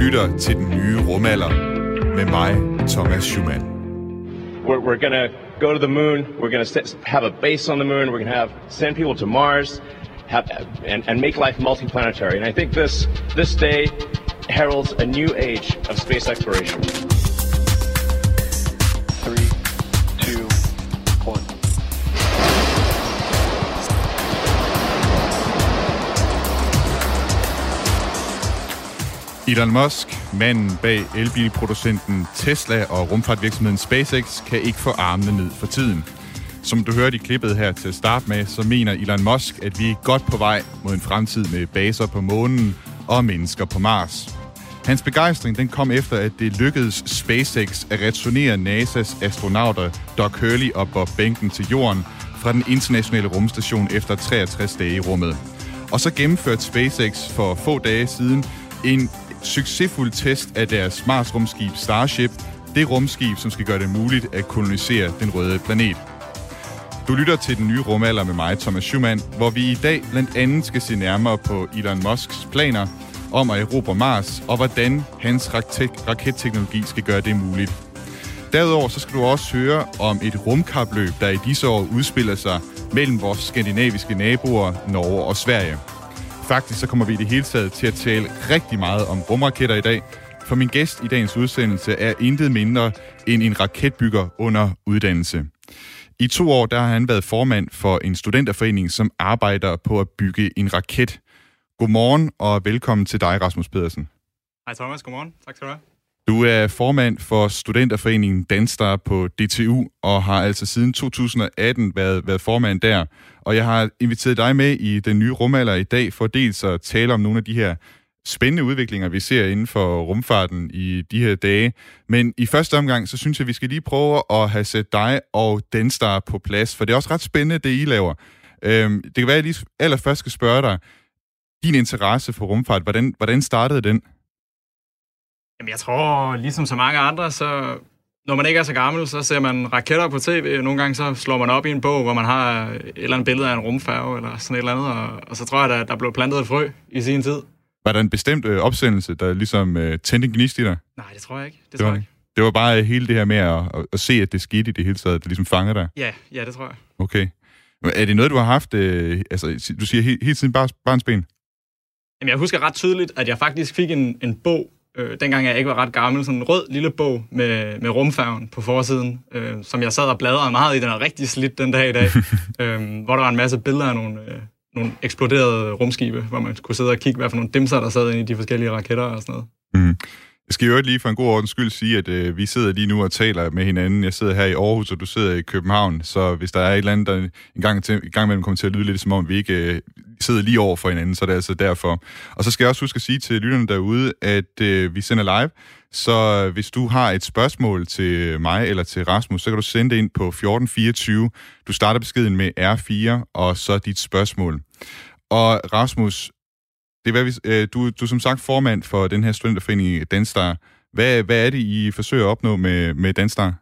lytter til den nye rumalder med mig, Thomas Schumann. We're, we're gonna go to the moon. We're gonna have a base on the moon. We're gonna have send people to Mars, have, and, and make life multiplanetary. And I think this this day heralds a new age of space exploration. Elon Musk, manden bag elbilproducenten Tesla og rumfartvirksomheden SpaceX, kan ikke få armene ned for tiden. Som du hørte i klippet her til at starte med, så mener Elon Musk, at vi er godt på vej mod en fremtid med baser på månen og mennesker på Mars. Hans begejstring den kom efter, at det lykkedes SpaceX at returnere NASA's astronauter Doug Hurley og Bob Behnken til jorden fra den internationale rumstation efter 63 dage i rummet. Og så gennemførte SpaceX for få dage siden en succesfuld test af deres Mars-rumskib Starship, det rumskib, som skal gøre det muligt at kolonisere den røde planet. Du lytter til den nye rumalder med mig, Thomas Schumann, hvor vi i dag blandt andet skal se nærmere på Elon Musks planer om at erobre Mars, og hvordan hans raket- raketteknologi skal gøre det muligt. Derudover så skal du også høre om et rumkapløb, der i disse år udspiller sig mellem vores skandinaviske naboer, Norge og Sverige. Faktisk så kommer vi i det hele taget til at tale rigtig meget om rumraketter i dag, for min gæst i dagens udsendelse er intet mindre end en raketbygger under uddannelse. I to år der har han været formand for en studenterforening, som arbejder på at bygge en raket. Godmorgen og velkommen til dig, Rasmus Pedersen. Hej Thomas, godmorgen. Tak skal du have. Du er formand for studenterforeningen Danstar på DTU, og har altså siden 2018 været, været formand der. Og jeg har inviteret dig med i den nye rumalder i dag, for dels at tale om nogle af de her spændende udviklinger, vi ser inden for rumfarten i de her dage. Men i første omgang, så synes jeg, vi skal lige prøve at have sat dig og Danstar på plads, for det er også ret spændende, det I laver. Øhm, det kan være, at jeg lige allerførst skal spørge dig, din interesse for rumfart, hvordan, hvordan startede den? Jamen, jeg tror, ligesom så mange andre, så når man ikke er så gammel, så ser man raketter på tv. Nogle gange så slår man op i en bog, hvor man har et eller andet billede af en rumfærge eller sådan et eller andet. Og, og så tror jeg, at der blev plantet et frø i sin tid. Var der en bestemt øh, opsendelse, der ligesom øh, tændte en gnist i dig? Nej, det tror jeg ikke. Det, Det tror var, jeg ikke. det var bare hele det her med at, at, at se, at det skete i det hele taget, det ligesom fangede dig? Ja, ja, det tror jeg. Okay. Er det noget, du har haft, øh, altså du siger he, hele tiden bare barnsben? Jamen, jeg husker ret tydeligt, at jeg faktisk fik en, en bog, øh, dengang jeg ikke var ret gammel, sådan en rød lille bog med, med rumfærgen på forsiden, øh, som jeg sad og bladrede meget i. Den er rigtig slidt den dag i dag, øh, hvor der var en masse billeder af nogle, øh, nogle eksploderede rumskibe, hvor man kunne sidde og kigge, hvad for nogle dimser, der sad inde i de forskellige raketter og sådan noget. Mm. Jeg skal jo lige for en god ordens skyld sige, at øh, vi sidder lige nu og taler med hinanden. Jeg sidder her i Aarhus, og du sidder i København, så hvis der er et eller andet, der en gang, til, en gang imellem kommer til at lyde lidt som om, vi ikke øh, sidder lige over for hinanden, så det er altså derfor. Og så skal jeg også huske at sige til lytterne derude, at øh, vi sender live, så øh, hvis du har et spørgsmål til mig eller til Rasmus, så kan du sende det ind på 1424. Du starter beskeden med R4, og så dit spørgsmål. Og Rasmus, det er, hvad vi, øh, du, du er som sagt formand for den her studenterforening Danstar. Hvad, hvad er det, I forsøger at opnå med, med Danstar?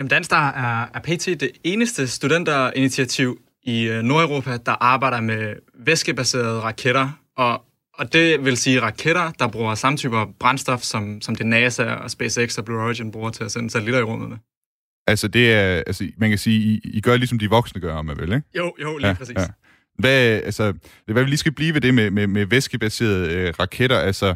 Jamen, Danstar er, er pt. det eneste studenterinitiativ i øh, Nordeuropa, der arbejder med væskebaserede raketter, og, og det vil sige raketter, der bruger samme typer brændstof, som, som det NASA og SpaceX og Blue Origin bruger til at sende satellitter i rummet med. Altså, det er, altså, man kan sige, I, I gør ligesom de voksne gør, om man vil, ikke? Jo, jo, lige ja, præcis. Ja. Hvad, altså, hvad vi lige skal blive ved det med, med, med væskebaserede øh, raketter, altså,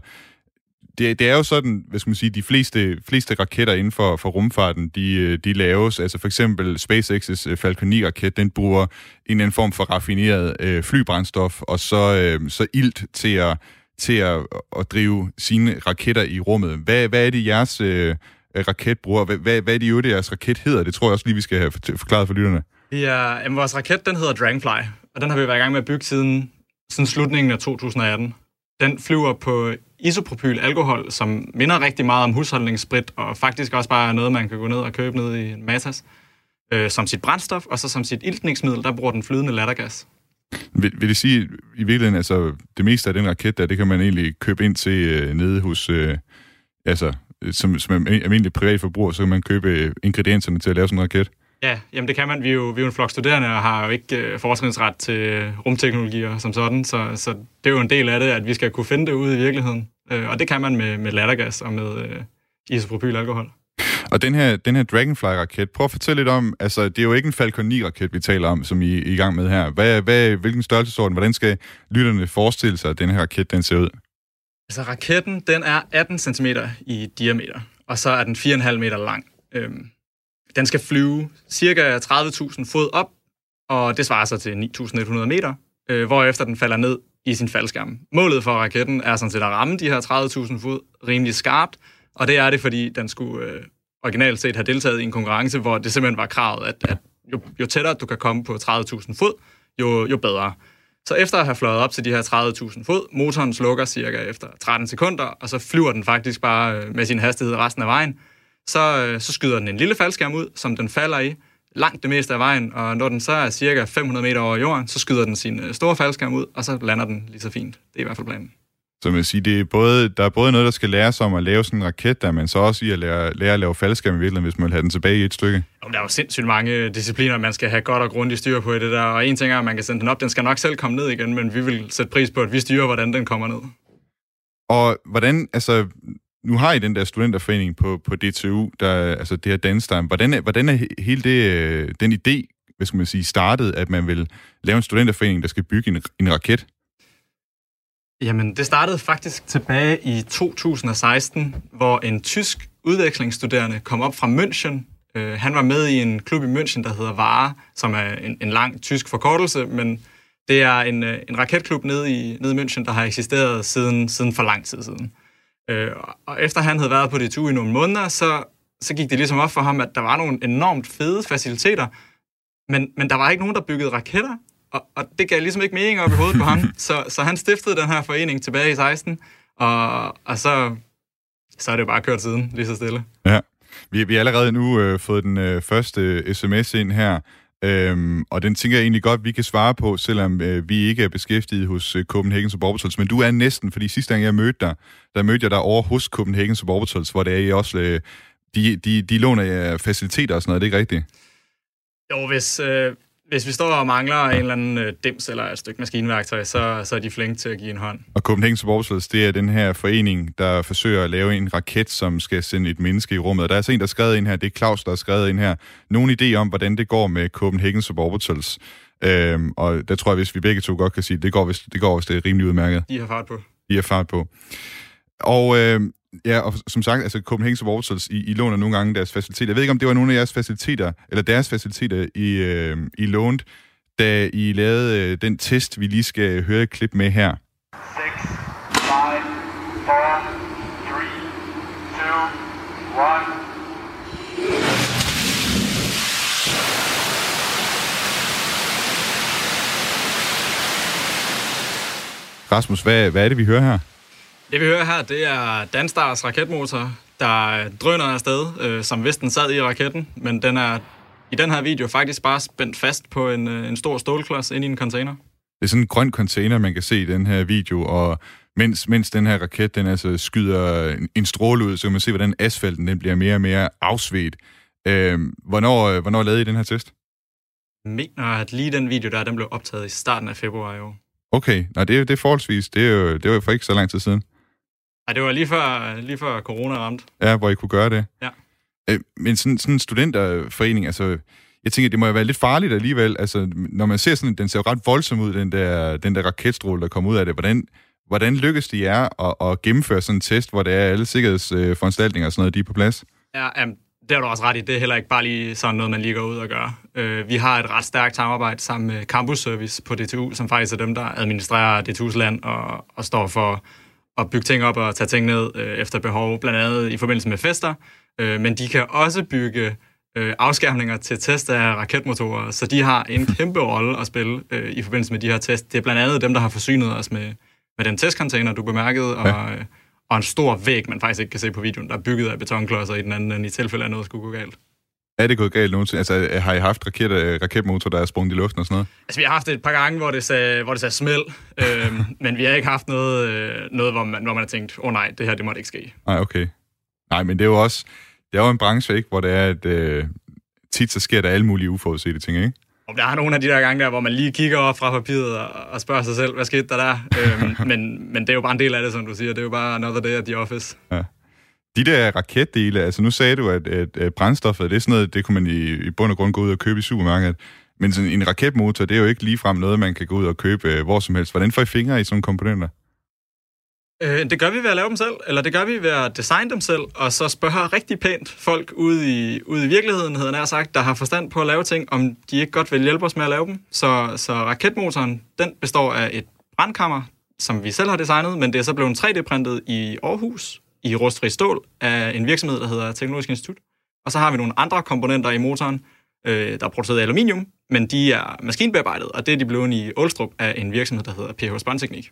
det, det er jo sådan, hvad skal man sige, de fleste, fleste raketter inden for, for rumfarten, de, øh, de laves, altså for eksempel SpaceX's øh, Falcon 9-raket, den bruger en eller anden form for raffineret øh, flybrændstof, og så, øh, så ilt til at, til at, at drive sine raketter i rummet. Hvad, hvad er det, jeres øh, raket bruger? Hvad, hvad, hvad er det jo, det jeres raket hedder? Det tror jeg også lige, vi skal have forklaret for lytterne. Ja, jamen, vores raket, den hedder Dragonfly, og den har vi været i gang med at bygge siden, siden slutningen af 2018. Den flyver på isopropyl alkohol, som minder rigtig meget om husholdningssprit, og faktisk også bare er noget, man kan gå ned og købe ned i en Matas, øh, som sit brændstof, og så som sit iltningsmiddel, der bruger den flydende lattergas. Vil, vil det sige, i virkeligheden, altså det meste af den raket der, det kan man egentlig købe ind til øh, nede hos, øh, altså øh, som, som almindelig privatforbruger, så kan man købe øh, ingredienserne til at lave sådan en raket? Ja, jamen det kan man. Vi er jo, vi er jo en flok studerende og har jo ikke øh, forskningsret til rumteknologier som sådan, så, så det er jo en del af det, at vi skal kunne finde det ude i virkeligheden. Øh, og det kan man med, med lattergas og med øh, isopropylalkohol. Og den her, den her Dragonfly-raket, prøv at fortælle lidt om, altså det er jo ikke en Falcon 9-raket, vi taler om, som I, I er i gang med her. Hvad, hvad, hvilken størrelsesorden, hvordan skal lytterne forestille sig, at den her raket, den ser ud? Altså raketten, den er 18 cm i diameter, og så er den 4,5 meter lang. Øhm, den skal flyve cirka 30.000 fod op, og det svarer sig til 9.100 meter, øh, hvorefter den falder ned i sin faldskærm. Målet for raketten er sådan set at ramme de her 30.000 fod rimelig skarpt, og det er det, fordi den skulle øh, originalt set have deltaget i en konkurrence, hvor det simpelthen var kravet, at, at jo, jo tættere du kan komme på 30.000 fod, jo, jo bedre. Så efter at have fløjet op til de her 30.000 fod, motoren slukker cirka efter 13 sekunder, og så flyver den faktisk bare øh, med sin hastighed resten af vejen. Så, øh, så skyder den en lille faldskærm ud, som den falder i, langt det meste af vejen, og når den så er cirka 500 meter over jorden, så skyder den sin øh, store faldskærm ud, og så lander den lige så fint. Det er i hvert fald planen. Så man siger, det er både, der er både noget, der skal læres om at lave sådan en raket, der men så også i at lære, lære at lave faldskærm i virkeligheden, hvis man vil have den tilbage i et stykke. Jamen, der er jo sindssygt mange discipliner, man skal have godt og grundigt styr på i det der, og en ting er, at man kan sende den op, den skal nok selv komme ned igen, men vi vil sætte pris på, at vi styrer, hvordan den kommer ned. Og hvordan, altså, nu har I den der studenterforening på, på DTU, der, altså det her Danstein. Hvordan er, hvordan er hele det, øh, den idé, hvad skal man sige, startet, at man vil lave en studenterforening, der skal bygge en, en raket? Jamen, det startede faktisk tilbage i 2016, hvor en tysk udvekslingsstuderende kom op fra München. Uh, han var med i en klub i München, der hedder VARE, som er en, en lang tysk forkortelse, men det er en, øh, en raketklub nede i, nede i München, der har eksisteret siden, siden for lang tid siden. Uh, og efter han havde været på DTU i nogle måneder, så, så gik det ligesom op for ham, at der var nogle enormt fede faciliteter, men, men der var ikke nogen, der byggede raketter, og, og det gav ligesom ikke mening op i hovedet på ham. Så, så han stiftede den her forening tilbage i 16, og, og så, så er det jo bare kørt siden, lige så stille. Ja. Vi, vi har allerede nu øh, fået den øh, første sms ind her, øhm, og den tænker jeg egentlig godt, vi kan svare på, selvom øh, vi ikke er beskæftiget hos øh, Copenhagen Suborbitals. Men du er næsten, fordi sidste gang jeg mødte dig, der mødte jeg dig over hos Copenhagen Suborbitals, hvor det er I også... Øh, de, de, de låner jer faciliteter og sådan noget, er det ikke rigtigt? Jo, hvis, øh, hvis vi står og mangler en eller anden øh, dims eller et stykke maskinværktøj, så, så er de flinke til at give en hånd. Og Copenhagen Suborbitals, det er den her forening, der forsøger at lave en raket, som skal sende et menneske i rummet. Og der er altså en, der har skrevet ind her, det er Claus, der har skrevet ind her, nogen idé om, hvordan det går med Copenhagen Suborbitals. Øhm, og der tror jeg, hvis vi begge to godt kan sige, det går, hvis det, går, hvis det er rimelig udmærket. De har fart på. De har fart på. Og øh, Ja, og som sagt, altså Copenhagen Suborbitals, I, I låner nogle gange deres faciliteter. Jeg ved ikke, om det var nogle af jeres faciliteter, eller deres faciliteter, I, øh, I lånte, da I lavede øh, den test, vi lige skal høre et klip med her. 6, 5, 4, 3, 2, 1. Rasmus, hvad, hvad er det, vi hører her? Det vi hører her, det er Danstars raketmotor, der drøner afsted, øh, som hvis den sad i raketten, men den er i den her video faktisk bare spændt fast på en, øh, en stor stålklods ind i en container. Det er sådan en grøn container, man kan se i den her video, og mens, mens den her raket, den altså skyder en, en stråle ud, så kan man se, hvordan asfalten den bliver mere og mere afsvedt. Øh, hvornår, hvornår lavede I den her test? Jeg mener, at lige den video der, den blev optaget i starten af februar i år. Okay, Nå, det, er, det er forholdsvis. Det er jo det var for ikke så lang tid siden. Ej, det var lige før, lige før corona ramte. Ja, hvor I kunne gøre det. Ja. Øh, men sådan, sådan en studenterforening, altså, jeg tænker, det må jo være lidt farligt alligevel. Altså, når man ser sådan, den ser jo ret voldsom ud, den der, den der raketstråle, der kommer ud af det. Hvordan, hvordan lykkes det jer at, at gennemføre sådan en test, hvor der er alle sikkerhedsforanstaltninger og sådan noget, de er på plads? Ja, um, det har du også ret i. Det er heller ikke bare lige sådan noget, man lige går ud og gør. Uh, vi har et ret stærkt samarbejde sammen med Campus Service på DTU, som faktisk er dem, der administrerer DTU's land og, og står for at bygge ting op og tage ting ned øh, efter behov, blandt andet i forbindelse med fester. Øh, men de kan også bygge øh, afskærmninger til test af raketmotorer, så de har en kæmpe rolle at spille øh, i forbindelse med de her test. Det er blandt andet dem, der har forsynet os med, med den testcontainer, du bemærkede, og, ja. øh, og en stor væg, man faktisk ikke kan se på videoen, der er bygget af betonklodser i den anden ende, i tilfælde af noget skulle gå galt. Er det gået galt nogensinde? Altså, har I haft raket, raketmotor, der er sprunget i luften og sådan noget? Altså, vi har haft det et par gange, hvor det sagde, hvor det sagde smæld, øh, men vi har ikke haft noget, øh, noget hvor, man, hvor man har tænkt, åh oh, nej, det her, det måtte ikke ske. Nej, okay. Nej, men det er jo også, det er jo en branche, ikke, hvor det er, at øh, tit så sker der alle mulige uforudsete ting, ikke? Og der er nogle af de der gange der, hvor man lige kigger op fra papiret og, og spørger sig selv, hvad skete der der? øhm, men, men det er jo bare en del af det, som du siger. Det er jo bare another day at the office. Ja. De der raketdele, altså nu sagde du, at, at, at brændstoffet, det er sådan noget, det kunne man i, i bund og grund gå ud og købe i supermarkedet. Men sådan en raketmotor, det er jo ikke ligefrem noget, man kan gå ud og købe øh, hvor som helst. Hvordan får I fingre i sådan nogle komponenter? Øh, det gør vi ved at lave dem selv, eller det gør vi ved at designe dem selv, og så spørge rigtig pænt folk ude i, ude i virkeligheden, hedder nær sagt, der har forstand på at lave ting, om de ikke godt vil hjælpe os med at lave dem. Så, så raketmotoren, den består af et brandkammer, som vi selv har designet, men det er så blevet 3D-printet i Aarhus, i rustfri stål, af en virksomhed, der hedder Teknologisk Institut. Og så har vi nogle andre komponenter i motoren, øh, der er produceret af aluminium, men de er maskinbearbejdet, og det er de blevet i Ålstrup af en virksomhed, der hedder PH Spåndteknik.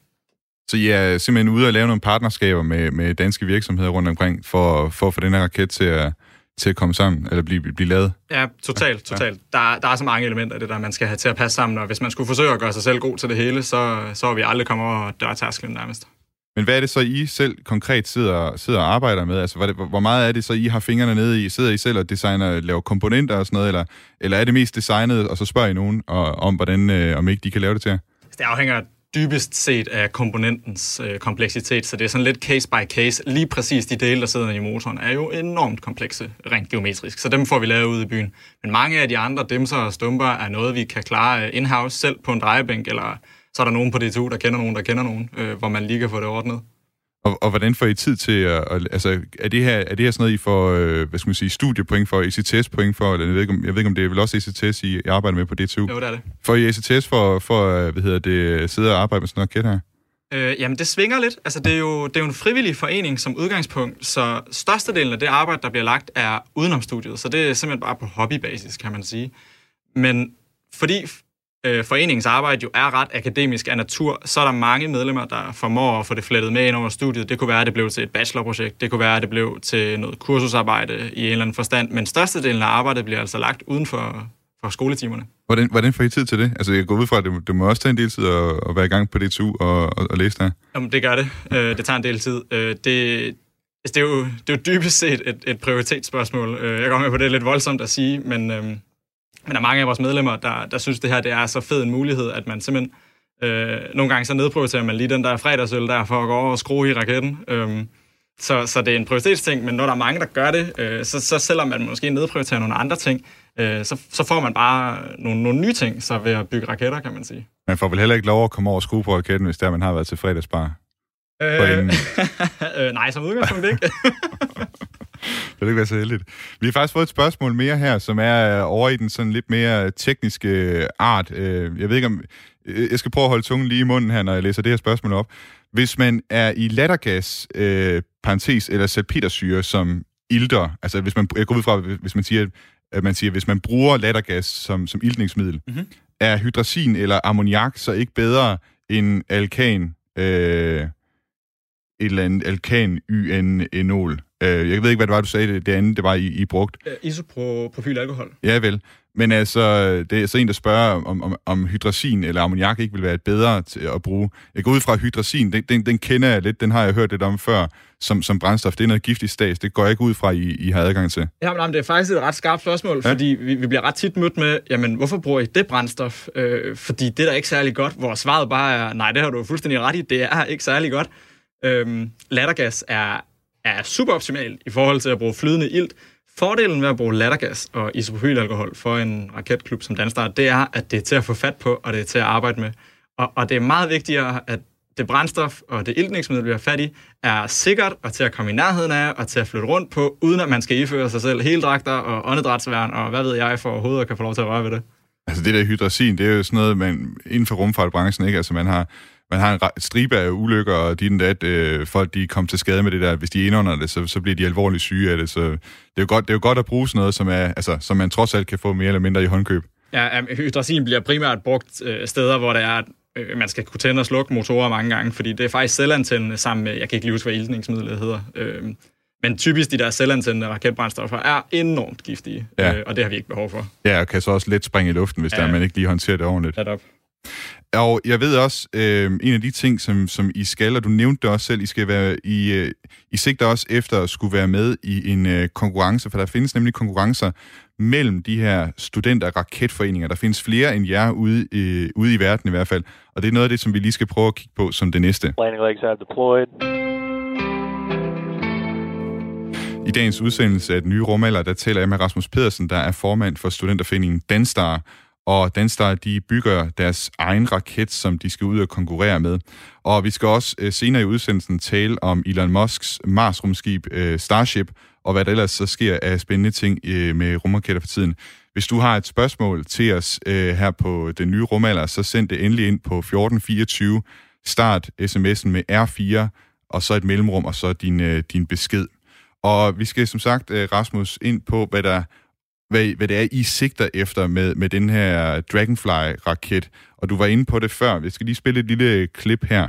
Så I er simpelthen ude og lave nogle partnerskaber med, med danske virksomheder rundt omkring, for, for at få den her raket til at, til at komme sammen, eller blive, blive lavet? Ja, totalt, totalt. Ja. Der, der er så mange elementer af det, der man skal have til at passe sammen, og hvis man skulle forsøge at gøre sig selv god til det hele, så, så er vi aldrig kommet over dørtærsklen nærmest. Men hvad er det så, I selv konkret sidder, sidder og arbejder med? Altså, hvad det, hvor meget er det så, I har fingrene nede i? Sidder I selv og designer, laver komponenter og sådan noget, eller, eller er det mest designet, og så spørger I nogen og, om, hvordan, øh, om ikke de kan lave det til jer? Det afhænger dybest set af komponentens øh, kompleksitet, så det er sådan lidt case by case. Lige præcis de dele, der sidder i motoren, er jo enormt komplekse, rent geometrisk, så dem får vi lavet ude i byen. Men mange af de andre dimser og stumper er noget, vi kan klare øh, in-house selv på en drejebænk, eller så er der nogen på DTU, der kender nogen, der kender nogen, øh, hvor man lige kan få det ordnet. Og, og hvordan får I tid til at... at altså, er det, her, er det her sådan noget, I får, øh, hvad skal man sige, studiepoint for, ECTS-point for, eller jeg ved, ikke, om, jeg ved ikke, om det er vel også ECTS, I, arbejder med på DTU? Jo, det er det. Får I ECTS for, for hvad hedder det, sidde og arbejde med sådan noget raket her? Øh, jamen, det svinger lidt. Altså, det er, jo, det er jo en frivillig forening som udgangspunkt, så størstedelen af det arbejde, der bliver lagt, er udenom studiet. Så det er simpelthen bare på hobbybasis, kan man sige. Men fordi øh, foreningens arbejde jo er ret akademisk af natur, så er der mange medlemmer, der formår at få det flettet med ind over studiet. Det kunne være, at det blev til et bachelorprojekt, det kunne være, at det blev til noget kursusarbejde i en eller anden forstand, men størstedelen af arbejdet bliver altså lagt uden for, for skoletimerne. Hvordan, hvordan får I tid til det? Altså, jeg går ud fra, at det, det må også tage en del tid at, at være i gang på DTU og, og, og læse der. Jamen, det gør det. Øh, det tager en del tid. Øh, det, det, er jo, det er jo dybest set et, et prioritetsspørgsmål. Øh, jeg går med på, det er lidt voldsomt at sige, men... Øh, men der er mange af vores medlemmer, der, der synes, det her det er så fed en mulighed, at man simpelthen... Øh, nogle gange så nedprioriterer man lige den der fredagsøl der, for at gå over og skrue i raketten. Øhm, så, så det er en prioritetsting, men når der er mange, der gør det, øh, så, så selvom man måske nedprioriterer nogle andre ting, øh, så, så får man bare nogle, nogle nye ting så ved at bygge raketter, kan man sige. Man får vel heller ikke lov at komme over og skrue på raketten, hvis der man har været til fredagsbar? Øh, øh, nej, som udgangspunkt ikke. det vil ikke være så heldigt. Vi har faktisk fået et spørgsmål mere her, som er over i den sådan lidt mere tekniske øh, art. Øh, jeg ved ikke om... Øh, jeg skal prøve at holde tungen lige i munden her, når jeg læser det her spørgsmål op. Hvis man er i lattergas, øh, parentes, eller salpetersyre som ilter, altså hvis man, jeg går ud fra, hvis man siger, at man siger, hvis man bruger lattergas som, som iltningsmiddel, mm-hmm. er hydrazin eller ammoniak så ikke bedre end alkan, øh, et eller andet alkan YN-enol? Øh, jeg ved ikke, hvad det var, du sagde, det, det andet, det var, I, I brugt. Øh, isopropyl alkohol. Ja, vel. Men altså, det er så en, der spørger, om, om, om hydrazin eller ammoniak ikke vil være bedre til at bruge. Jeg går ud fra hydrazin, den, den, den kender jeg lidt, den har jeg hørt lidt om før, som, som brændstof. Det er noget giftigt stads, det går jeg ikke ud fra, I, I har adgang til. Ja, men det er faktisk et ret skarpt spørgsmål, ja? fordi vi, vi bliver ret tit mødt med, jamen, hvorfor bruger I det brændstof? Øh, fordi det er da ikke særlig godt, hvor svaret bare er, nej, det har du fuldstændig ret i, det er ikke særlig godt. Øh, lattergas er er super optimal i forhold til at bruge flydende ilt. Fordelen ved at bruge lattergas og isopropylalkohol for en raketklub som Danstart, det er, at det er til at få fat på, og det er til at arbejde med. Og, og det er meget vigtigere, at det brændstof og det iltningsmiddel, vi har fat i, er sikkert og til at komme i nærheden af og til at flytte rundt på, uden at man skal iføre sig selv heldragter og åndedrætsværn og hvad ved jeg for overhovedet at kan få lov til at røre ved det. Altså det der hydrazin, det er jo sådan noget, man inden for rumfartbranchen, ikke? Altså man har man har en stribe af ulykker, og din dat, øh, folk de kom til skade med det der. Hvis de indånder det, så, så bliver de alvorligt syge af det. Så det er jo godt, det er jo godt at bruge sådan noget, som, er, altså, som man trods alt kan få mere eller mindre i håndkøb. Ja, hydrazin bliver primært brugt øh, steder, hvor det er, øh, man skal kunne tænde og slukke motorer mange gange, fordi det er faktisk selvantændende sammen med, jeg kan ikke lige huske, hvad ildningsmidlet hedder. Øh, men typisk de der selvantændende raketbrændstoffer er enormt giftige, ja. øh, og det har vi ikke behov for. Ja, og kan så også let springe i luften, hvis ja. der man ikke lige håndterer det ordentligt. Netop. Og jeg ved også, øh, en af de ting, som, som I skal, og du nævnte det også selv, I skal være, I, øh, I sigter også efter at skulle være med i en øh, konkurrence, for der findes nemlig konkurrencer mellem de her studenter- og raketforeninger. Der findes flere end jer ude, øh, ude i verden i hvert fald, og det er noget af det, som vi lige skal prøve at kigge på som det næste. Landing legs deployed. I dagens udsendelse af den nye rumalder, der taler jeg med Rasmus Pedersen, der er formand for studenterforeningen Danstar, og Danstar, de bygger deres egen raket, som de skal ud og konkurrere med. Og vi skal også øh, senere i udsendelsen tale om Elon Musks Mars-rumskib øh, Starship, og hvad der ellers så sker af spændende ting øh, med rumraketter for tiden. Hvis du har et spørgsmål til os øh, her på den nye rumalder, så send det endelig ind på 1424. Start sms'en med R4, og så et mellemrum, og så din, øh, din besked. Og vi skal som sagt, øh, Rasmus, ind på, hvad der hvad, hvad det er, I sigter efter med, med den her Dragonfly-raket. Og du var inde på det før. Vi skal lige spille et lille klip her.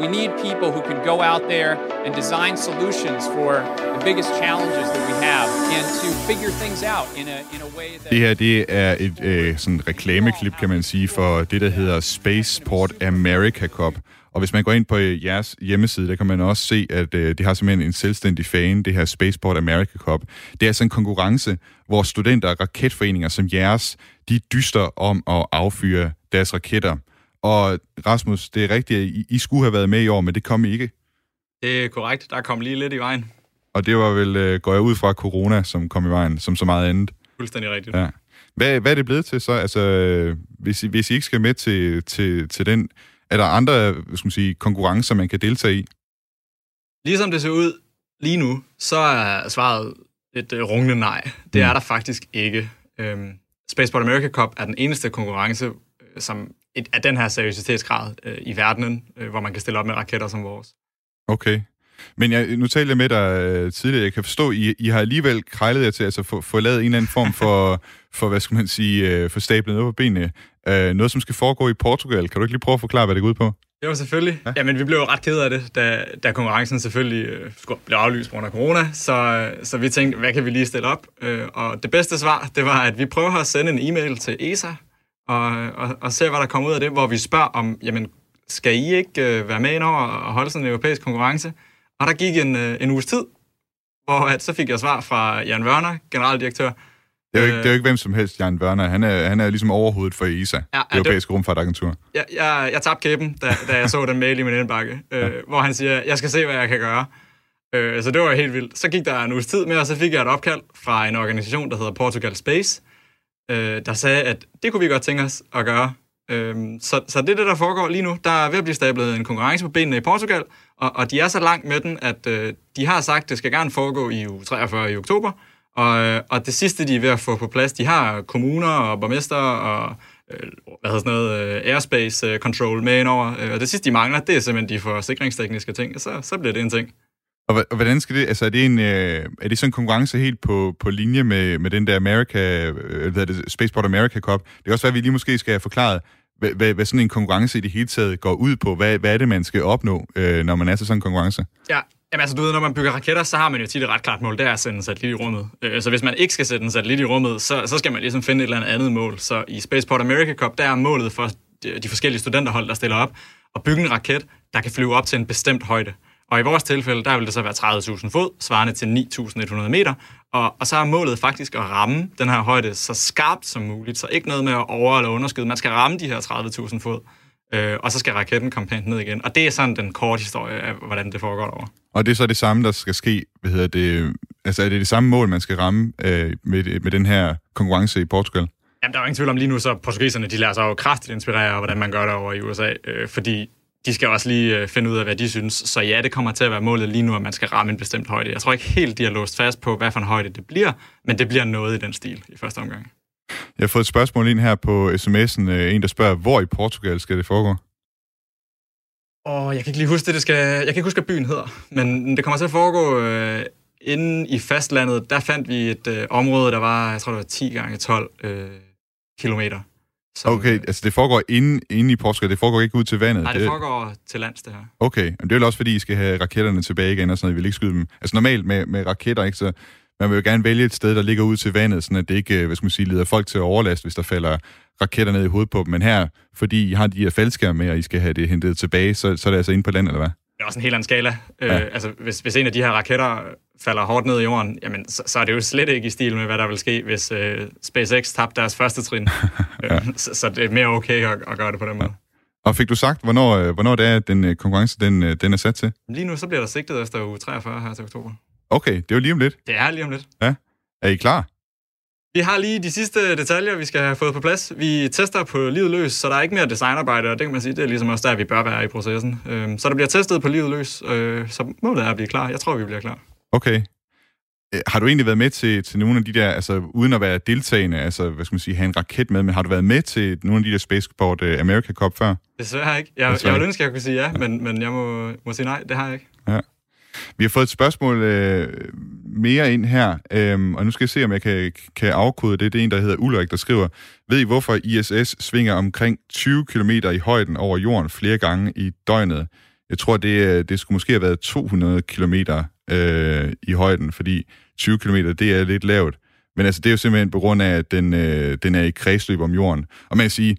We need people who can go out there and design solutions for the biggest challenges that we have and to figure things out in a, in a way that... Det her, det er et øh, sådan reklameklip, kan man sige, for det, der hedder Spaceport America Cup. Og hvis man går ind på jeres hjemmeside, der kan man også se, at øh, det har simpelthen en selvstændig fan, det her Spaceport America Cup. Det er altså en konkurrence, hvor studenter og raketforeninger som jeres, de dyster om at affyre deres raketter. Og Rasmus, det er rigtigt, at I, I skulle have været med i år, men det kom I ikke. Det er korrekt. Der kom lige lidt i vejen. Og det var vel, øh, går jeg ud fra, corona, som kom i vejen, som så meget andet. Fuldstændig rigtigt. Ja. Hvad, hvad er det blevet til så? Altså, øh, hvis I, hvis I ikke skal med til, til, til den, er der andre skal man sige, konkurrencer, man kan deltage i? Ligesom det ser ud lige nu, så er svaret et uh, rungende nej. Det Mm. er der faktisk ikke. Øhm, Spaceport America Cup er den eneste konkurrence, øh, som et, af den her seriøsitetsgrad øh, i verdenen, øh, hvor man kan stille op med raketter som vores. Okay. Men jeg, nu talte jeg med dig øh, tidligere. Jeg kan forstå, I, I har alligevel krejlet jer til altså få, få lavet en eller anden form for, for hvad skal man sige, øh, for stablet noget på benene. Øh, noget, som skal foregå i Portugal. Kan du ikke lige prøve at forklare, hvad det går ud på? Det var selvfølgelig. Ja. Jamen, vi blev jo ret ked af det, da, da konkurrencen selvfølgelig øh, blev aflyst på grund af corona. Så, øh, så vi tænkte, hvad kan vi lige stille op? Øh, og det bedste svar, det var, at vi prøver at sende en e-mail til ESA og, og, og se, hvad der kommer ud af det, hvor vi spørger om, jamen, skal I ikke øh, være med ind over og holde sådan en europæisk konkurrence? Og der gik en, øh, en uges tid, hvor at, så fik jeg svar fra Jan Wørner, generaldirektør. Det er jo ikke, Øh. det er jo ikke hvem som helst, Jan Werner. Han er, han er ligesom overhovedet for ESA, ja, ja, det Europæiske Rumfartagentur. jeg, jeg, jeg tabte kæben, da, da jeg så den mail i min indbakke, øh, hvor han siger, jeg skal se, hvad jeg kan gøre. Øh, så det var helt vildt. Så gik der en uges tid med, og så fik jeg et opkald fra en organisation, der hedder Portugal Space, øh, der sagde, at det kunne vi godt tænke os at gøre. Øh, så, så det er det, der foregår lige nu. Der er ved at blive stablet en konkurrence på benene i Portugal, og, og de er så langt med den, at øh, de har sagt, at det skal gerne foregå i u 43 i oktober, og, øh, og det sidste, de er ved at få på plads, de har kommuner og borgmester og øh, hvad hedder sådan noget, øh, airspace øh, control med indover. Øh, og det sidste, de mangler, det er simpelthen de forsikringstekniske ting, og så, så bliver det en ting. Og, og hvordan skal det, altså er det, en, øh, er det sådan en konkurrence helt på, på linje med, med den der America, øh, hvad det, Spaceport America Cup? Det kan også være, at vi lige måske skal have forklaret, hvad, hvad, hvad sådan en konkurrence i det hele taget går ud på. Hvad, hvad er det, man skal opnå, øh, når man er til sådan en konkurrence? Ja, Jamen altså, du ved, når man bygger raketter, så har man jo tit et ret klart mål, det er at sende en satellit i rummet. Øh, Så hvis man ikke skal sætte en satellit i rummet, så, så skal man ligesom finde et eller andet mål. Så i Spaceport America Cup, der er målet for de, de forskellige studenterhold, der stiller op, at bygge en raket, der kan flyve op til en bestemt højde. Og i vores tilfælde, der vil det så være 30.000 fod, svarende til 9.100 meter. Og, og så er målet faktisk at ramme den her højde så skarpt som muligt, så ikke noget med at over- eller underskyde. Man skal ramme de her 30.000 fod, øh, og så skal raketten komme pænt ned igen. Og det er sådan den korte historie af, hvordan det foregår derovre. Og det er så det samme, der skal ske, hvad hedder det, altså er det det samme mål, man skal ramme øh, med, med den her konkurrence i Portugal? Jamen, der er jo ingen tvivl om lige nu, så portugiserne, de lader sig jo kraftigt inspirere af, hvordan man gør det over i USA, øh, fordi de skal også lige øh, finde ud af, hvad de synes. Så ja, det kommer til at være målet lige nu, at man skal ramme en bestemt højde. Jeg tror ikke helt, de har låst fast på, hvad for en højde det bliver, men det bliver noget i den stil i første omgang. Jeg har fået et spørgsmål ind her på sms'en, øh, en der spørger, hvor i Portugal skal det foregå? Og jeg kan ikke lige huske det, det skal, jeg kan ikke huske, hvad byen hedder, men det kommer til at foregå øh, inde i fastlandet. Der fandt vi et øh, område, der var, jeg tror, det var 10 gange 12 øh, kilometer. Som, Okay, øh, altså det foregår inde, inde i Portugal, det foregår ikke ud til vandet? Nej, det foregår til lands, det her. Okay, men det er vel også fordi, I skal have raketterne tilbage igen og sådan noget, I vil ikke skyde dem. Altså normalt med, med raketter, ikke, så man vil jo gerne vælge et sted, der ligger ud til vandet, sådan at det ikke, øh, hvad skal man sige, leder folk til overlast, hvis der falder raketter ned i hovedet på dem. Men her, fordi I har de her faldskærme med, og I skal have det hentet tilbage, så, så er det altså inde på land, eller hvad? Det er også en helt anden skala. Øh, altså, hvis, hvis en af de her raketter falder hårdt ned i jorden, jamen, så, så er det jo slet ikke i stil med, hvad der vil ske, hvis øh, SpaceX tabte deres første trin. ja. så, så det er mere okay at, at gøre det på den måde. Og fik du sagt, hvornår, øh, hvornår det er, at den øh, konkurrence den, øh, den er sat til? Lige nu så bliver der sigtet efter uge 43 her til oktober. Okay, det er jo lige om lidt. Det er lige om lidt. Ja. Er I klar? Vi har lige de sidste detaljer, vi skal have fået på plads. Vi tester på livet løs, så der er ikke mere designarbejde, og det kan man sige, det er ligesom også der, vi bør være i processen. Øhm, så der bliver testet på livet løs, øh, så målet er at blive klar. Jeg tror, vi bliver klar. Okay. Øh, har du egentlig været med til, til nogle af de der, altså uden at være deltagende, altså hvad skal man sige, have en raket med, men har du været med til nogle af de der Spaceport uh, America Cup før? Desværre ikke. Jeg, Desværre. jeg ville ønske, at jeg kunne sige ja, men, men jeg må, må sige nej, det har jeg ikke. Ja. Vi har fået et spørgsmål øh, mere ind her, øh, og nu skal jeg se, om jeg kan, kan afkode det. Det er en, der hedder Ulrik, der skriver, ved I, hvorfor ISS svinger omkring 20 km i højden over jorden flere gange i døgnet? Jeg tror, det, øh, det skulle måske have været 200 km øh, i højden, fordi 20 km, det er lidt lavt. Men altså, det er jo simpelthen på grund af, at den, øh, den er i kredsløb om jorden. Og man kan sige,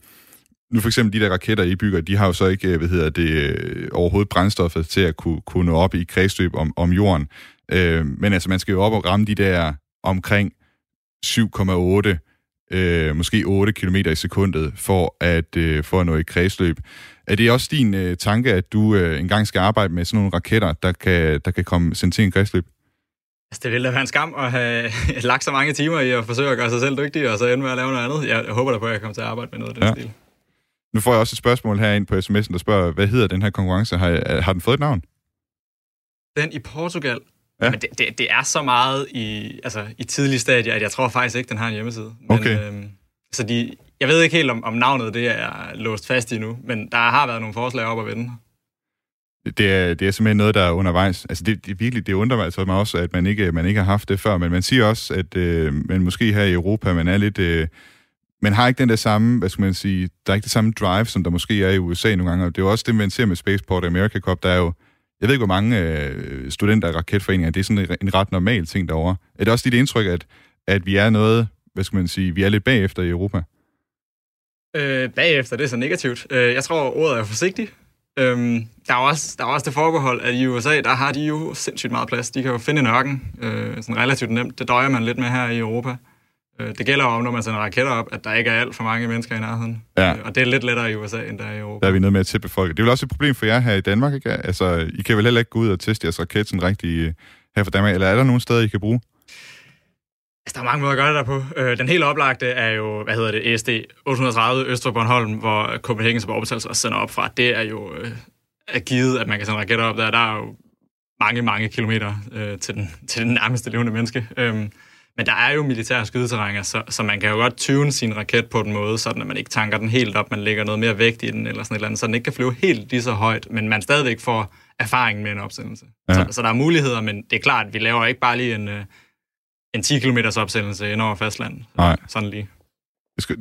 nu for eksempel de der raketter, I bygger, de har jo så ikke, øh, hvad hedder det, øh, overhovedet brændstoffet til at kunne, kunne nå op i kredsløb om, om jorden. Øh, men altså, man skal jo op og ramme de der omkring 7,8, øh, måske 8 km i sekundet, for at, øh, for at nå i kredsløb. Er det også din øh, tanke, at du øh, engang skal arbejde med sådan nogle raketter, der kan, der kan komme sendt til en kredsløb? Altså, det ville da være en skam at have lagt så mange timer i at forsøge at gøre sig selv dygtig, og så ende med at lave noget andet. Jeg, jeg håber da på, at jeg kommer til at arbejde med noget af den ja. stil. Nu får jeg også et spørgsmål herinde på sms'en, der spørger, hvad hedder den her konkurrence? Har, har den fået et navn? Den i Portugal. Ja. Men det, det, det er så meget i, altså, i tidlige stadier, at jeg tror faktisk ikke, den har en hjemmeside. Men, okay. Øhm, så de, jeg ved ikke helt, om, om navnet det er låst fast i nu, men der har været nogle forslag op at vende. Det er, det er simpelthen noget, der er undervejs. Altså det, det virkelig, det undrer mig altså mig også, at man ikke, man ikke har haft det før, men man siger også, at øh, man måske her i Europa, man er lidt... Øh, men har ikke den der samme, hvad skal man sige, der er ikke det samme drive, som der måske er i USA nogle gange. Og det er jo også det, man ser med Spaceport America Cup, der er jo, jeg ved ikke, hvor mange øh, studenter og raketforeninger, det er sådan en, en ret normal ting derovre. Er det også dit indtryk, at, at vi er noget, hvad skal man sige, vi er lidt bagefter i Europa? Øh, bagefter, det er så negativt. Øh, jeg tror, ordet er forsigtig. Øhm, der, er også, der er også det forbehold, at i USA, der har de jo sindssygt meget plads. De kan jo finde en ørken, øh, sådan relativt nemt. Det døjer man lidt med her i Europa. Øh, det gælder om, når man sender raketter op, at der ikke er alt for mange mennesker i nærheden. Ja. Øh, og det er lidt lettere i USA, end der er i Europa. Der er vi noget med at tippe folk. Det er vel også et problem for jer her i Danmark, ikke? Altså, I kan vel heller ikke gå ud og teste jeres raket sådan rigtig øh, her for Danmark, eller er der nogle steder, I kan bruge? Altså, der er mange måder at gøre det der på. Øh, den helt oplagte er jo, hvad hedder det, ESD 830 Øst for Bornholm, hvor Copenhagen som Orbitals også sender op fra. Det er jo øh, er givet, at man kan sende raketter op der. Der er jo mange, mange kilometer øh, til, den, til den nærmeste levende menneske. Øhm, men der er jo militære skydeterrænger, så, så man kan jo godt tune sin raket på den måde, sådan at man ikke tanker den helt op, man lægger noget mere vægt i den, eller sådan et eller andet, så den ikke kan flyve helt lige så højt, men man stadigvæk får erfaring med en opsendelse. Ja. Så, så der er muligheder, men det er klart, at vi laver ikke bare lige en, øh, en 10 km opsendelse ind over fastlandet. Nej. Sådan lige.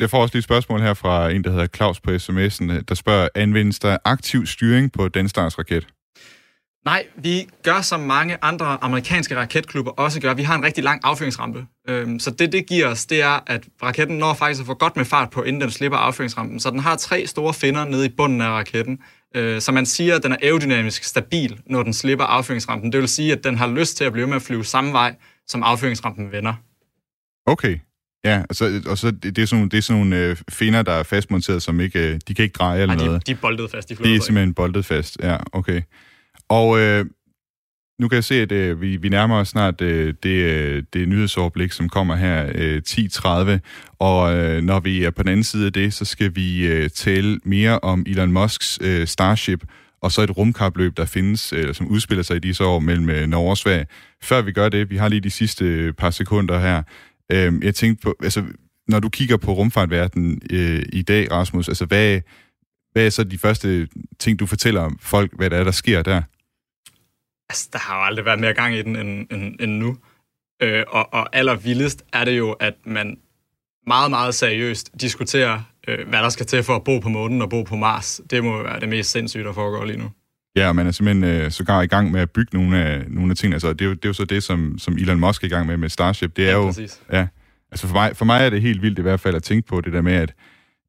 Jeg får også lige et spørgsmål her fra en, der hedder Claus på sms'en, der spørger, anvendes der aktiv styring på den stars raket? Nej, vi gør som mange andre amerikanske raketklubber også gør. Vi har en rigtig lang affyringsrampe. Øhm, så det, det giver os, det er, at raketten når faktisk at få godt med fart på, inden den slipper affyringsrampen. Så den har tre store finder nede i bunden af raketten. Øh, så man siger, at den er aerodynamisk stabil, når den slipper affyringsrampen. Det vil sige, at den har lyst til at blive med at flyve samme vej, som affyringsrampen vender. Okay. Ja, altså, og så det, er sådan nogle, det er sådan nogle øh, finder, der er fastmonteret, som ikke, øh, de kan ikke dreje eller Nej, de, noget. de er boldet fast. De, de er simpelthen boldet fast, ja, okay. Og øh, nu kan jeg se, at øh, vi, vi nærmer os snart øh, det, øh, det nyhedsoverblik, som kommer her øh, 10.30. Og øh, når vi er på den anden side af det, så skal vi øh, tale mere om Elon Musks øh, Starship, og så et rumkapløb, der findes, eller som udspiller sig i disse år mellem øh, Norge og Sverige. Før vi gør det, vi har lige de sidste øh, par sekunder her. Øh, jeg tænkte på, altså, når du kigger på rumfartverdenen øh, i dag, Rasmus, altså hvad, hvad er så de første ting, du fortæller om folk, hvad der er, der sker der? Altså, der har jo aldrig været mere gang i den end, end, end nu. Øh, og, og allervildest er det jo, at man meget, meget seriøst diskuterer, øh, hvad der skal til for at bo på månen og bo på Mars. Det må være det mest sindssyge, der foregår lige nu. Ja, man er simpelthen øh, sågar i gang med at bygge nogle af, nogle af tingene. Altså, det, er jo, det er jo så det, som, som Elon Musk er i gang med med Starship. Det er ja, jo, præcis. Ja, altså for mig, for mig er det helt vildt i hvert fald at tænke på det der med, at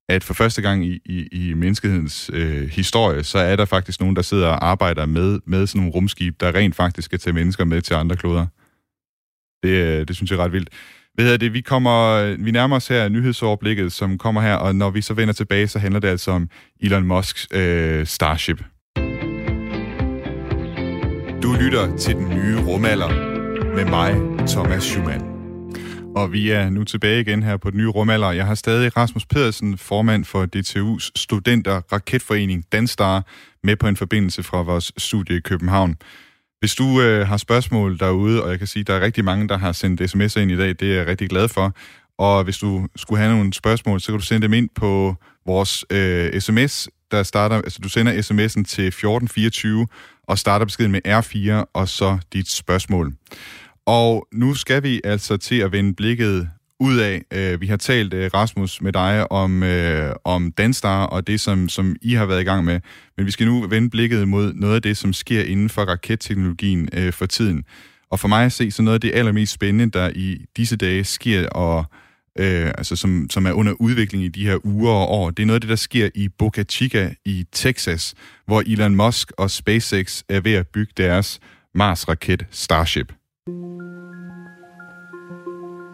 at for første gang i, i, i menneskehedens øh, historie, så er der faktisk nogen, der sidder og arbejder med, med sådan nogle rumskib, der rent faktisk skal tage mennesker med til andre kloder. Det, øh, det synes jeg er ret vildt. Hvad hedder det? Vi, kommer, vi nærmer os her nyhedsoverblikket, som kommer her, og når vi så vender tilbage, så handler det altså om Elon Musks øh, Starship. Du lytter til den nye rumalder med mig, Thomas Schumann. Og vi er nu tilbage igen her på den nye rumalder. Jeg har stadig Rasmus Pedersen, formand for DTU's Studenter Raketforening Danstar, med på en forbindelse fra vores studie i København. Hvis du øh, har spørgsmål derude, og jeg kan sige, at der er rigtig mange, der har sendt sms'er ind i dag, det er jeg rigtig glad for. Og hvis du skulle have nogle spørgsmål, så kan du sende dem ind på vores øh, sms, der starter, altså du sender sms'en til 1424 og starter beskeden med R4 og så dit spørgsmål. Og nu skal vi altså til at vende blikket ud af. Øh, vi har talt, øh, Rasmus, med dig om, øh, om Danstar og det, som, som I har været i gang med. Men vi skal nu vende blikket mod noget af det, som sker inden for raketteknologien øh, for tiden. Og for mig at se, så noget af det allermest spændende, der i disse dage sker, og øh, altså som, som er under udvikling i de her uger og år, det er noget af det, der sker i Boca Chica i Texas, hvor Elon Musk og SpaceX er ved at bygge deres Mars-raket Starship.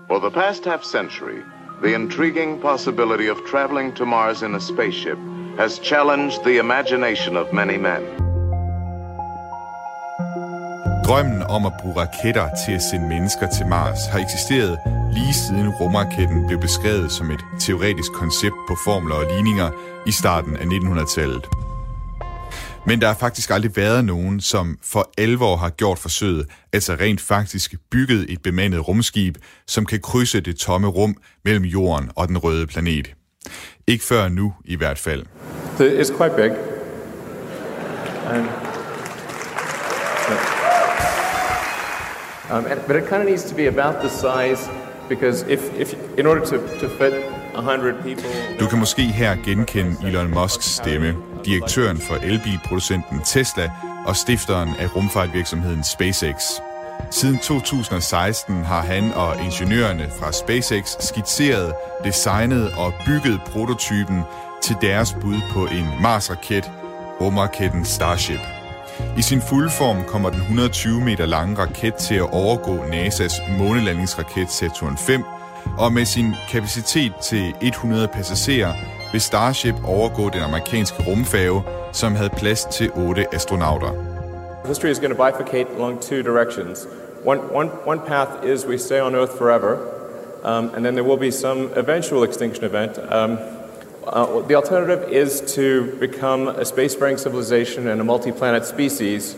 For the past half century, the intriguing possibility of traveling to Mars in a spaceship has challenged the imagination of many men. Drømmen om at bruge raketter til at sende mennesker til Mars har eksisteret lige siden rumraketten blev beskrevet som et teoretisk koncept på formler og ligninger i starten af 1900-tallet. Men der har faktisk aldrig været nogen, som for alvor har gjort forsøget, altså rent faktisk bygget et bemandet rumskib, som kan krydse det tomme rum mellem jorden og den røde planet. Ikke før nu i hvert fald. It's quite big. And, um, but it kind of needs to be about the size because if, if in order to, to fit du kan måske her genkende Elon Musks stemme, direktøren for elbilproducenten Tesla og stifteren af rumfartvirksomheden SpaceX. Siden 2016 har han og ingeniørerne fra SpaceX skitseret, designet og bygget prototypen til deres bud på en Mars-raket, rumraketten Starship. I sin fulde form kommer den 120 meter lange raket til at overgå NASA's månelandingsraket Saturn 5, og med sin kapacitet til 100 passagerer vil Starship overgå den amerikanske rumfærge, som havde plads til astronauter. History is going to bifurcate along two directions. One, one, one path is we stay on Earth forever, um, and then there will be some eventual extinction event. Um, uh, the alternative is to become a spacefaring civilization and a multi-planet species,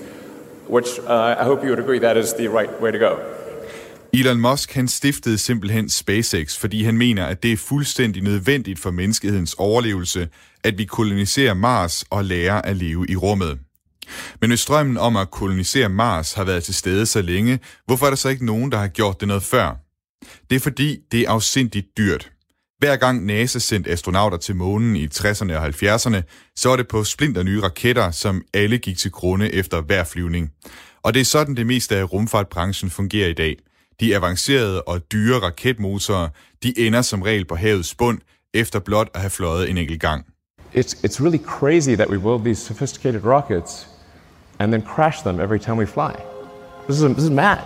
which uh, I hope you would agree that is the right way to go. Elon Musk han stiftede simpelthen SpaceX, fordi han mener, at det er fuldstændig nødvendigt for menneskehedens overlevelse, at vi koloniserer Mars og lærer at leve i rummet. Men hvis strømmen om at kolonisere Mars har været til stede så længe, hvorfor er der så ikke nogen, der har gjort det noget før? Det er fordi, det er afsindigt dyrt. Hver gang NASA sendte astronauter til månen i 60'erne og 70'erne, så var det på splinter nye raketter, som alle gik til grunde efter hver flyvning. Og det er sådan det meste af rumfartbranchen fungerer i dag. De avancerede og dyre raketmotorer, de ender som regel på havets bund, efter blot at have fløjet en enkelt gang. It's, it's really crazy that we build these sophisticated rockets and then crash them every time we fly. This is, this is mad.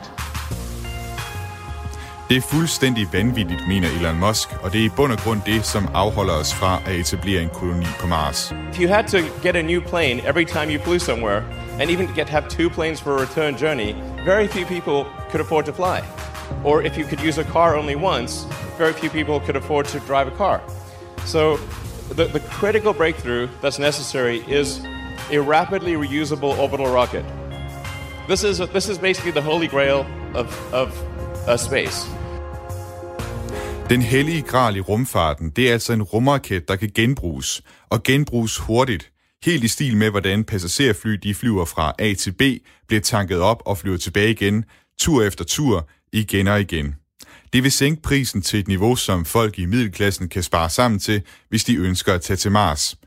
Det er fuldstændig vanvittigt, mener Elon Musk, og det er i bund og grund det, som afholder os fra at etablere en koloni på Mars. If you had to get a new plane every time you flew somewhere, and even get have two planes for a return journey, very few people could afford to fly. Or if you could use a car only once, very few people could afford to drive a car. So the, the critical breakthrough that's necessary is a rapidly reusable orbital rocket. This is, this is basically the holy grail of, of uh, space. Den hellige gral i rumfarten, det er altså en rumraket, der kan genbruges, og genbruges hurtigt. Helt i stil med, hvordan passagerfly de flyver fra A til B, bliver tanket op og flyver tilbage igen, tur efter tur, igen og igen. Det vil sænke prisen til et niveau, som folk i middelklassen kan spare sammen til, hvis de ønsker at tage til Mars.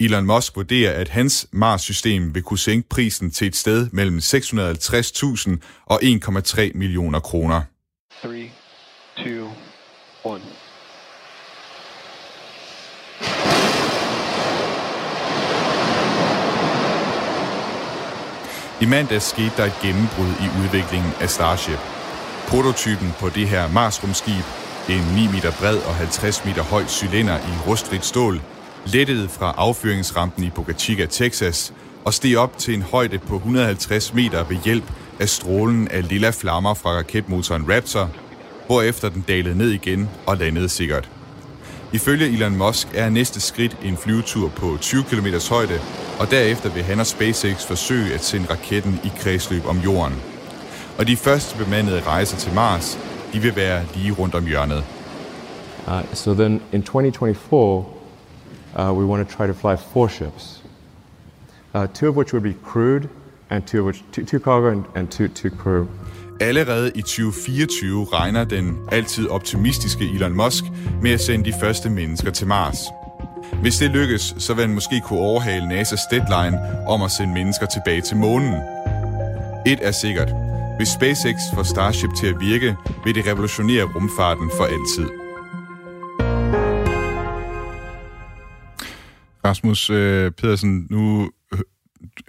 Elon Musk vurderer, at hans Mars-system vil kunne sænke prisen til et sted mellem 650.000 og 1,3 millioner kroner. 3, I mandags skete der et gennembrud i udviklingen af Starship. Prototypen på det her Mars-rumskib, en 9 meter bred og 50 meter høj cylinder i rustfrit stål, lettede fra affyringsrampen i Boca Chica, Texas, og steg op til en højde på 150 meter ved hjælp af strålen af lilla flammer fra raketmotoren Raptor, hvorefter den dalede ned igen og landede sikkert. Ifølge Elon Musk er næste skridt en flyvetur på 20 km højde, og derefter vil han og SpaceX forsøge at sende raketten i kredsløb om jorden. Og de første bemandede rejser til Mars, de vil være lige rundt om hjørnet. Uh, so then in 2024, uh, we want to try to fly four ships, uh, two of which would be crewed, and two of which two, two cargo and, and two, two crew. Allerede i 2024 regner den altid optimistiske Elon Musk med at sende de første mennesker til Mars. Hvis det lykkes, så vil han måske kunne overhale NASA's deadline om at sende mennesker tilbage til månen. Et er sikkert. Hvis SpaceX får Starship til at virke, vil det revolutionere rumfarten for altid. Rasmus øh, Pedersen, nu,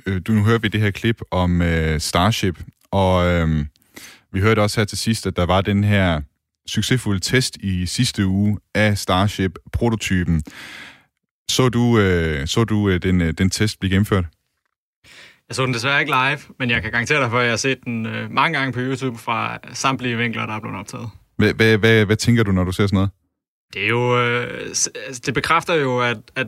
øh, du, nu hører vi det her klip om øh, Starship, og øh, vi hørte også her til sidst, at der var den her succesfulde test i sidste uge af Starship-prototypen. Så du, øh, så du øh, den, øh, den test blive gennemført? Jeg så den desværre ikke live, men jeg kan garantere dig for, at jeg har set den øh, mange gange på YouTube fra samtlige vinkler, der er blevet optaget. Hvad, hvad, hvad, hvad tænker du, når du ser sådan noget? Det er jo... Øh, det bekræfter jo, at, at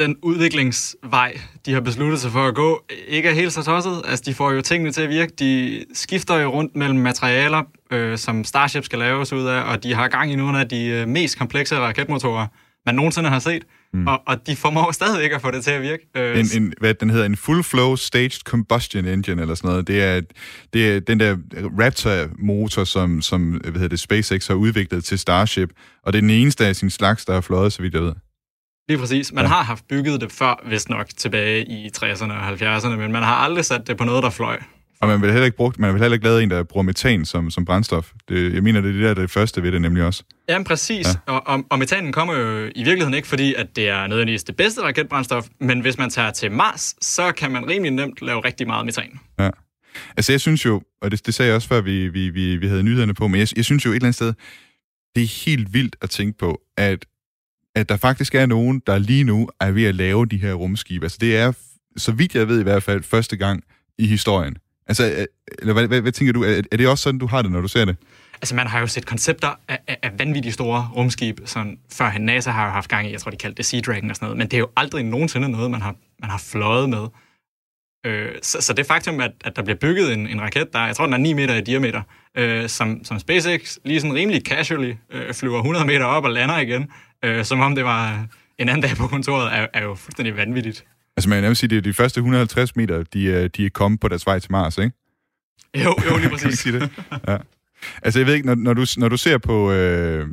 den udviklingsvej, de har besluttet sig for at gå, ikke er helt så tosset. Altså, de får jo tingene til at virke. De skifter jo rundt mellem materialer, øh, som Starship skal laves ud af, og de har gang i nogle af de øh, mest komplekse raketmotorer, man nogensinde har set. Mm. Og, og de formår stadig ikke at få det til at virke. Øh, en, en, hvad den hedder, en full flow staged combustion engine eller sådan noget. Det er, det er den der Raptor-motor, som, som hvad hedder det, SpaceX har udviklet til Starship, og det er den eneste af sin slags, der er fløjet, så vidt jeg ved. Lige præcis. Man ja. har haft bygget det før, hvis nok tilbage i 60'erne og 70'erne, men man har aldrig sat det på noget, der fløj. Og man vil heller ikke, brugt, man vil heller ikke lave en, der bruger metan som, som brændstof. Det, jeg mener, det er det der det første ved det nemlig også. Ja, præcis. Ja. Og, og, og metanen kommer jo i virkeligheden ikke, fordi at det er nødvendigvis det bedste raketbrændstof, men hvis man tager til Mars, så kan man rimelig nemt lave rigtig meget metan. Ja. Altså jeg synes jo, og det, det sagde jeg også før vi, vi, vi, vi havde nyhederne på, men jeg, jeg synes jo et eller andet sted, det er helt vildt at tænke på, at at der faktisk er nogen, der lige nu er ved at lave de her rumskibe. Altså det er, så vidt jeg ved i hvert fald, første gang i historien. Altså, øh, eller hvad, hvad, hvad tænker du? Er, er det også sådan, du har det, når du ser det? Altså, man har jo set koncepter af, af, af vanvittigt store rumskib, sådan før NASA har jo haft gang i, jeg tror, de kaldte det Sea Dragon og sådan noget, men det er jo aldrig nogensinde noget, man har, man har fløjet med. Øh, så, så det faktum, at, at der bliver bygget en, en raket, der jeg tror, den er 9 meter i diameter, øh, som, som SpaceX lige sådan rimelig casually øh, flyver 100 meter op og lander igen, øh, som om det var en anden dag på kontoret, er, er jo fuldstændig vanvittigt. Altså man kan nemlig sige, at de første 150 meter, de, de er kommet på deres vej til Mars, ikke? Jo, jo, lige præcis. sige det? Ja. Altså jeg ved ikke, når, når, du, når du ser på, øh,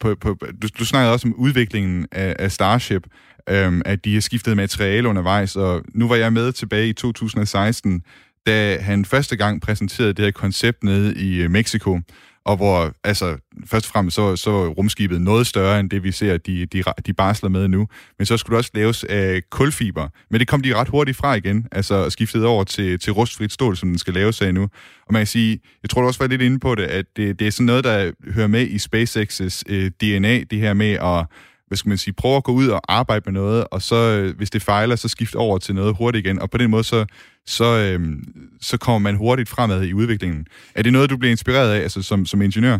på, på du, du snakkede også om udviklingen af, af Starship, øh, at de har skiftet materiale undervejs, og nu var jeg med tilbage i 2016, da han første gang præsenterede det her koncept nede i øh, Mexico, og hvor, altså, først og fremmest så, så rumskibet noget større end det, vi ser, de, de, de barsler med nu. Men så skulle det også laves af kulfiber. Men det kom de ret hurtigt fra igen, altså skiftet over til, til rustfrit stål, som den skal laves af nu. Og man kan sige, jeg tror du også var lidt inde på det, at det, det er sådan noget, der hører med i SpaceX's øh, DNA, det her med at hvad skal man sige, prøve at gå ud og arbejde med noget, og så, øh, hvis det fejler, så skifte over til noget hurtigt igen. Og på den måde, så, så, øhm, så kommer man hurtigt fremad i udviklingen. Er det noget, du bliver inspireret af, altså som, som ingeniør?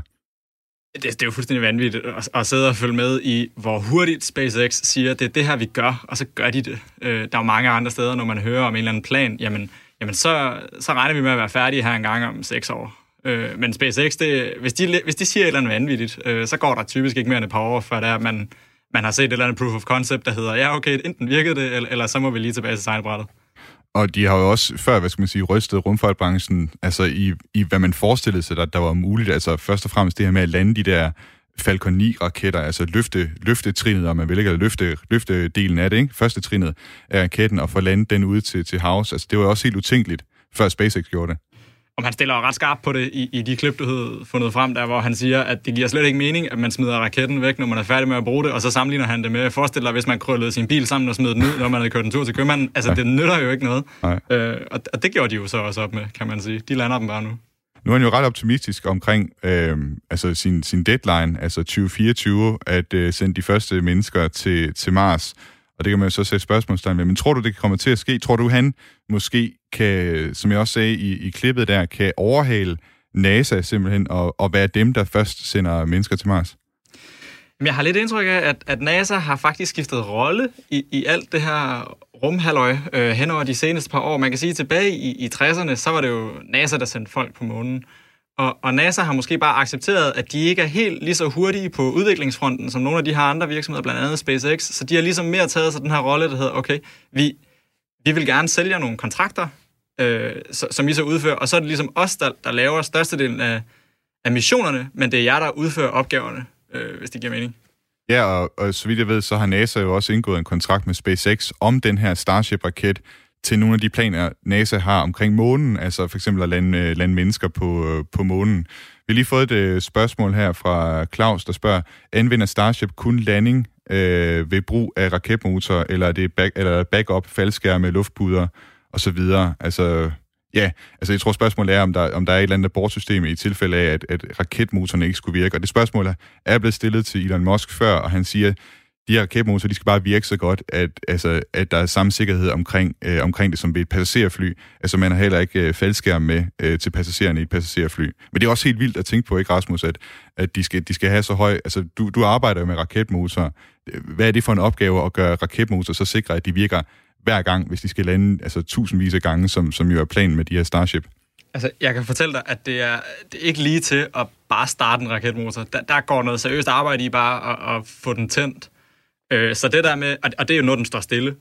Det, det er jo fuldstændig vanvittigt at, at sidde og følge med i, hvor hurtigt SpaceX siger, det er det her, vi gør, og så gør de det. Øh, der er jo mange andre steder, når man hører om en eller anden plan, jamen, jamen så, så regner vi med at være færdige her en gang om seks år. Øh, men SpaceX, det, hvis, de, hvis de siger et eller andet vanvittigt, øh, så går der typisk ikke mere end et par år, før det er, man, man har set et eller andet proof of concept, der hedder, ja okay, enten virkede det, eller, eller så må vi lige tilbage til tegnebrættet. Og de har jo også før, hvad skal man sige, rystet rumfartbranchen, altså i, i hvad man forestillede sig, at der var muligt. Altså først og fremmest det her med at lande de der Falcon 9-raketter, altså løfte, løfte trinet, om man vil ikke løfte, løfte delen af det, ikke? Første trinet af raketten, og få landet den ud til, til havs. Altså det var også helt utænkeligt, før SpaceX gjorde det om han stiller ret skarpt på det i, i de klip, du havde fundet frem, der hvor han siger, at det giver slet ikke mening, at man smider raketten væk, når man er færdig med at bruge det, og så sammenligner han det med, forestil dig, hvis man krøllede sin bil sammen og smed den ud, når man havde kørt en tur til købmanden. Altså, ja. det nytter jo ikke noget. Øh, og, og det gjorde de jo så også op med, kan man sige. De lander dem bare nu. Nu er han jo ret optimistisk omkring øh, altså sin, sin deadline, altså 2024, at øh, sende de første mennesker til, til Mars. Og det kan man jo så sætte spørgsmålstegn ved. Men tror du, det kommer til at ske? Tror du, han måske kan, som jeg også sagde i, i klippet der, kan overhale NASA simpelthen og, og være dem, der først sender mennesker til Mars? Jeg har lidt indtryk af, at, at NASA har faktisk skiftet rolle i, i alt det her rumhalløj øh, hen over de seneste par år. Man kan sige, at tilbage i, i 60'erne, så var det jo NASA, der sendte folk på månen. Og, og NASA har måske bare accepteret, at de ikke er helt lige så hurtige på udviklingsfronten, som nogle af de her andre virksomheder, blandt andet SpaceX. Så de har ligesom mere taget sig den her rolle, der hedder, okay, vi, vi vil gerne sælge nogle kontrakter, øh, som I så udfører, og så er det ligesom os, der, der laver størstedelen af, af missionerne, men det er jer, der udfører opgaverne, øh, hvis det giver mening. Ja, og, og så vidt jeg ved, så har NASA jo også indgået en kontrakt med SpaceX om den her Starship-raket til nogle af de planer, NASA har omkring månen, altså for eksempel at lande, øh, lande mennesker på, øh, på månen. Vi har lige fået et øh, spørgsmål her fra Claus, der spørger, anvender Starship kun landing øh, ved brug af raketmotor, eller er det back, eller backup, faldskærme, luftpuder osv.? Altså, Ja, altså jeg tror spørgsmålet er, om der, om der er et eller andet abortsystem i tilfælde af, at, at raketmotoren ikke skulle virke. Og det spørgsmål er blevet stillet til Elon Musk før, og han siger, de her raketmotorer, de skal bare virke så godt, at, altså, at der er samme sikkerhed omkring, øh, omkring det som ved et passagerfly. Altså man har heller ikke øh, faldskærm med øh, til passagererne i et passagerfly. Men det er også helt vildt at tænke på, ikke Rasmus, at, at de, skal, de skal have så høj... Altså du, du arbejder jo med raketmotorer. Hvad er det for en opgave at gøre raketmotorer så sikre, at de virker hver gang, hvis de skal lande altså tusindvis af gange, som, som jo er planen med de her Starship? Altså, jeg kan fortælle dig, at det er, det er ikke lige til at bare starte en raketmotor. Der, der går noget seriøst arbejde i bare at, at få den tændt. Øh, så det der med, og det er jo noget, den står stille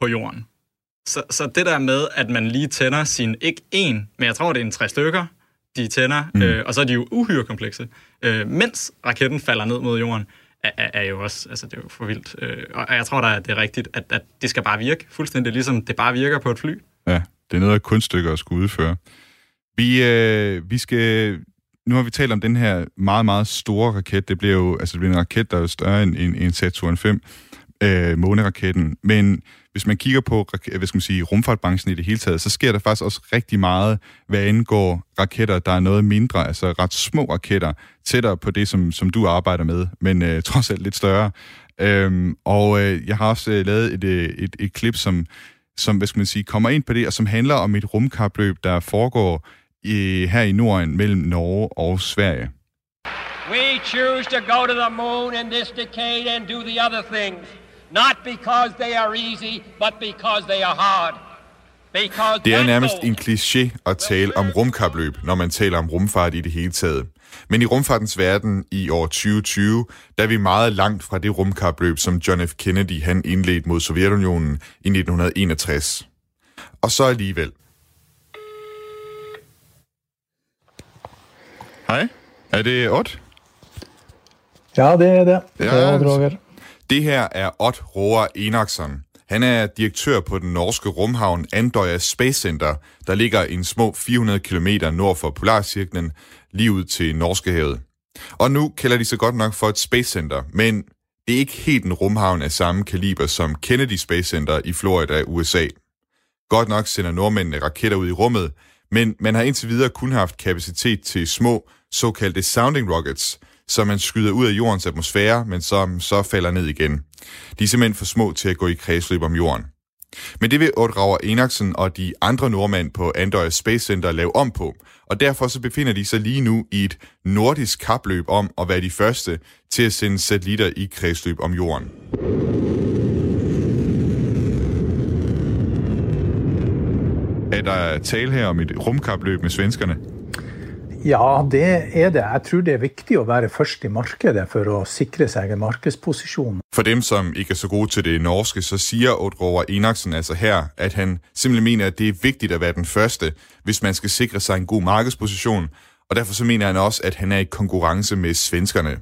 på jorden. Så, så det der med, at man lige tænder sin, ikke en, men jeg tror, det er en tre stykker, de tænder, mm. øh, og så er de jo uhyre komplekse, øh, mens raketten falder ned mod jorden er, er jo også, altså det er jo for vildt. Øh, og jeg tror da, det er rigtigt, at, at det skal bare virke fuldstændig, ligesom det bare virker på et fly. Ja, det er noget af kunststykker at skulle udføre. Vi, øh, vi skal, nu har vi talt om den her meget, meget store raket. Det bliver jo, altså det bliver en raket, der er større end en, en Saturn 5, øh, måneraketten. Men hvis man kigger på hvad skal man sige, rumfartbranchen i det hele taget, så sker der faktisk også rigtig meget, hvad angår raketter, der er noget mindre, altså ret små raketter, tættere på det, som, som du arbejder med, men øh, trods alt lidt større. Øhm, og øh, jeg har også øh, lavet et, et, et, et klip, som, som hvad skal man sige, kommer ind på det, og som handler om et rumkapløb, der foregår i, her i Norden mellem Norge og Sverige. We choose to go to the moon in this decade and do the other things. Not because they are easy, but because they are hard. Det er nærmest en kliché at tale om rumkapløb, når man taler om rumfart i det hele taget. Men i rumfartens verden i år 2020, der er vi meget langt fra det rumkapløb, som John F. Kennedy han indledte mod Sovjetunionen i 1961. Og så alligevel. Hej, er det Ott? Ja, det er det. Det er Roger. Det her er Ott Roar Enoksson. Han er direktør på den norske rumhavn Andøya Space Center, der ligger en små 400 km nord for Polarcirklen, lige ud til Norskehavet. Og nu kalder de sig godt nok for et Space Center, men det er ikke helt en rumhavn af samme kaliber som Kennedy Space Center i Florida, USA. Godt nok sender nordmændene raketter ud i rummet, men man har indtil videre kun haft kapacitet til små, såkaldte sounding rockets, som man skyder ud af jordens atmosfære, men som så falder ned igen. De er simpelthen for små til at gå i kredsløb om jorden. Men det vil Odrager Enaksen og de andre nordmænd på Andøya Space Center lave om på, og derfor så befinder de sig lige nu i et nordisk kapløb om at være de første til at sende satellitter i kredsløb om jorden. Er der tale her om et rumkapløb med svenskerne? Ja, det er det. Jeg tror det er vigtigt at være først i markedet for at sikre sig en markedsposition. For dem, som ikke er så gode til det norske, så siger Oddrover Enaksen altså her, at han simpelthen mener, at det er vigtigt at være den første, hvis man skal sikre sig en god markedsposition, og derfor så mener han også, at han er i konkurrence med svenskerne.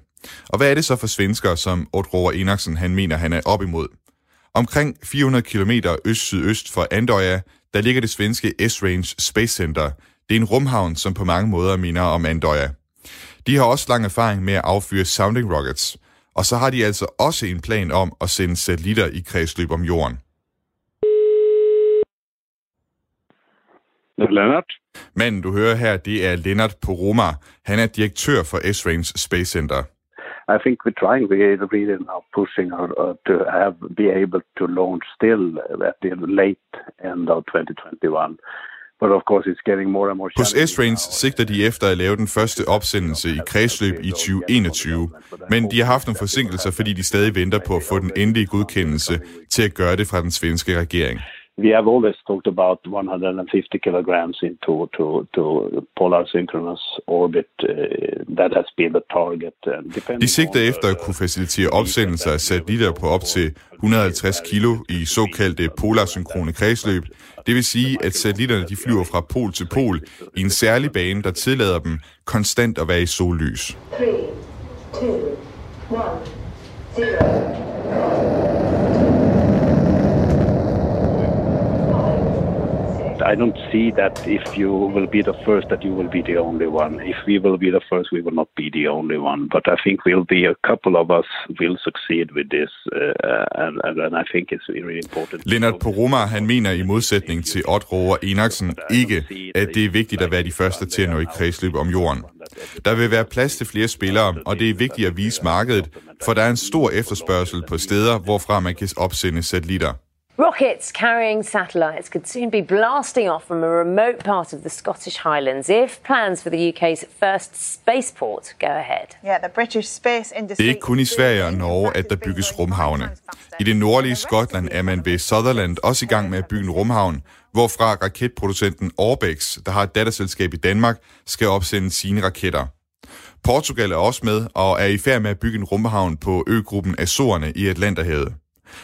Og hvad er det så for svensker, som Oddrover Enaksen han mener, han er op imod? Omkring 400 km øst-sydøst for Andøya, der ligger det svenske S-Range Space Center – det er en rumhavn, som på mange måder minder om Andoya. De har også lang erfaring med at affyre sounding rockets, og så har de altså også en plan om at sende satellitter i kredsløb om jorden. Lennart. Manden, du hører her, det er Lennart Poroma. Han er direktør for S-Range Space Center. I think we're trying, we're really now pushing our, uh, to have, be able to launch still at the late end of 2021. But of course it's getting more and more Hos S-Range sigter de efter at lave den første opsendelse i kredsløb i 2021, men de har haft nogle forsinkelser, fordi de stadig venter på at få den endelige godkendelse til at gøre det fra den svenske regering. We have always talked about 150 kilograms into to, to polar synchronous orbit. Uh, that has been the target. Uh, De sigter efter at kunne facilitere opsendelser af satellitter på op til 150 kilo i såkaldte polarsynkrone kredsløb. Det vil sige, at satellitterne de flyver fra pol til pol i en særlig bane, der tillader dem konstant at være i sollys. 3, 2, 1, 0. I don't see that if you will be the first, that you will be the only one. If we will be the first, we will not be the only one. But I think we'll be a couple of us will succeed with this, uh, and, and I think it's really important. Lennart Poroma, han mener i modsætning til Odd Roger Enaksen ikke, at det er vigtigt at være de første til at nå i kredsløb om jorden. Der vil være plads til flere spillere, og det er vigtigt at vise markedet, for der er en stor efterspørgsel på steder, hvorfra man kan opsende satellitter. Rockets carrying satellites could soon be blasting off from a remote part of the Scottish Highlands if plans for the UK's first spaceport go ahead. Yeah, the British space industry... Det er ikke kun i Sverige og Norge, at der bygges rumhavne. I det nordlige Skotland er man ved Sutherland også i gang med at bygge en rumhavn, hvorfra raketproducenten Orbex, der har et datterselskab i Danmark, skal opsende sine raketter. Portugal er også med og er i færd med at bygge en rumhavn på øgruppen Azorerne i Atlanterhavet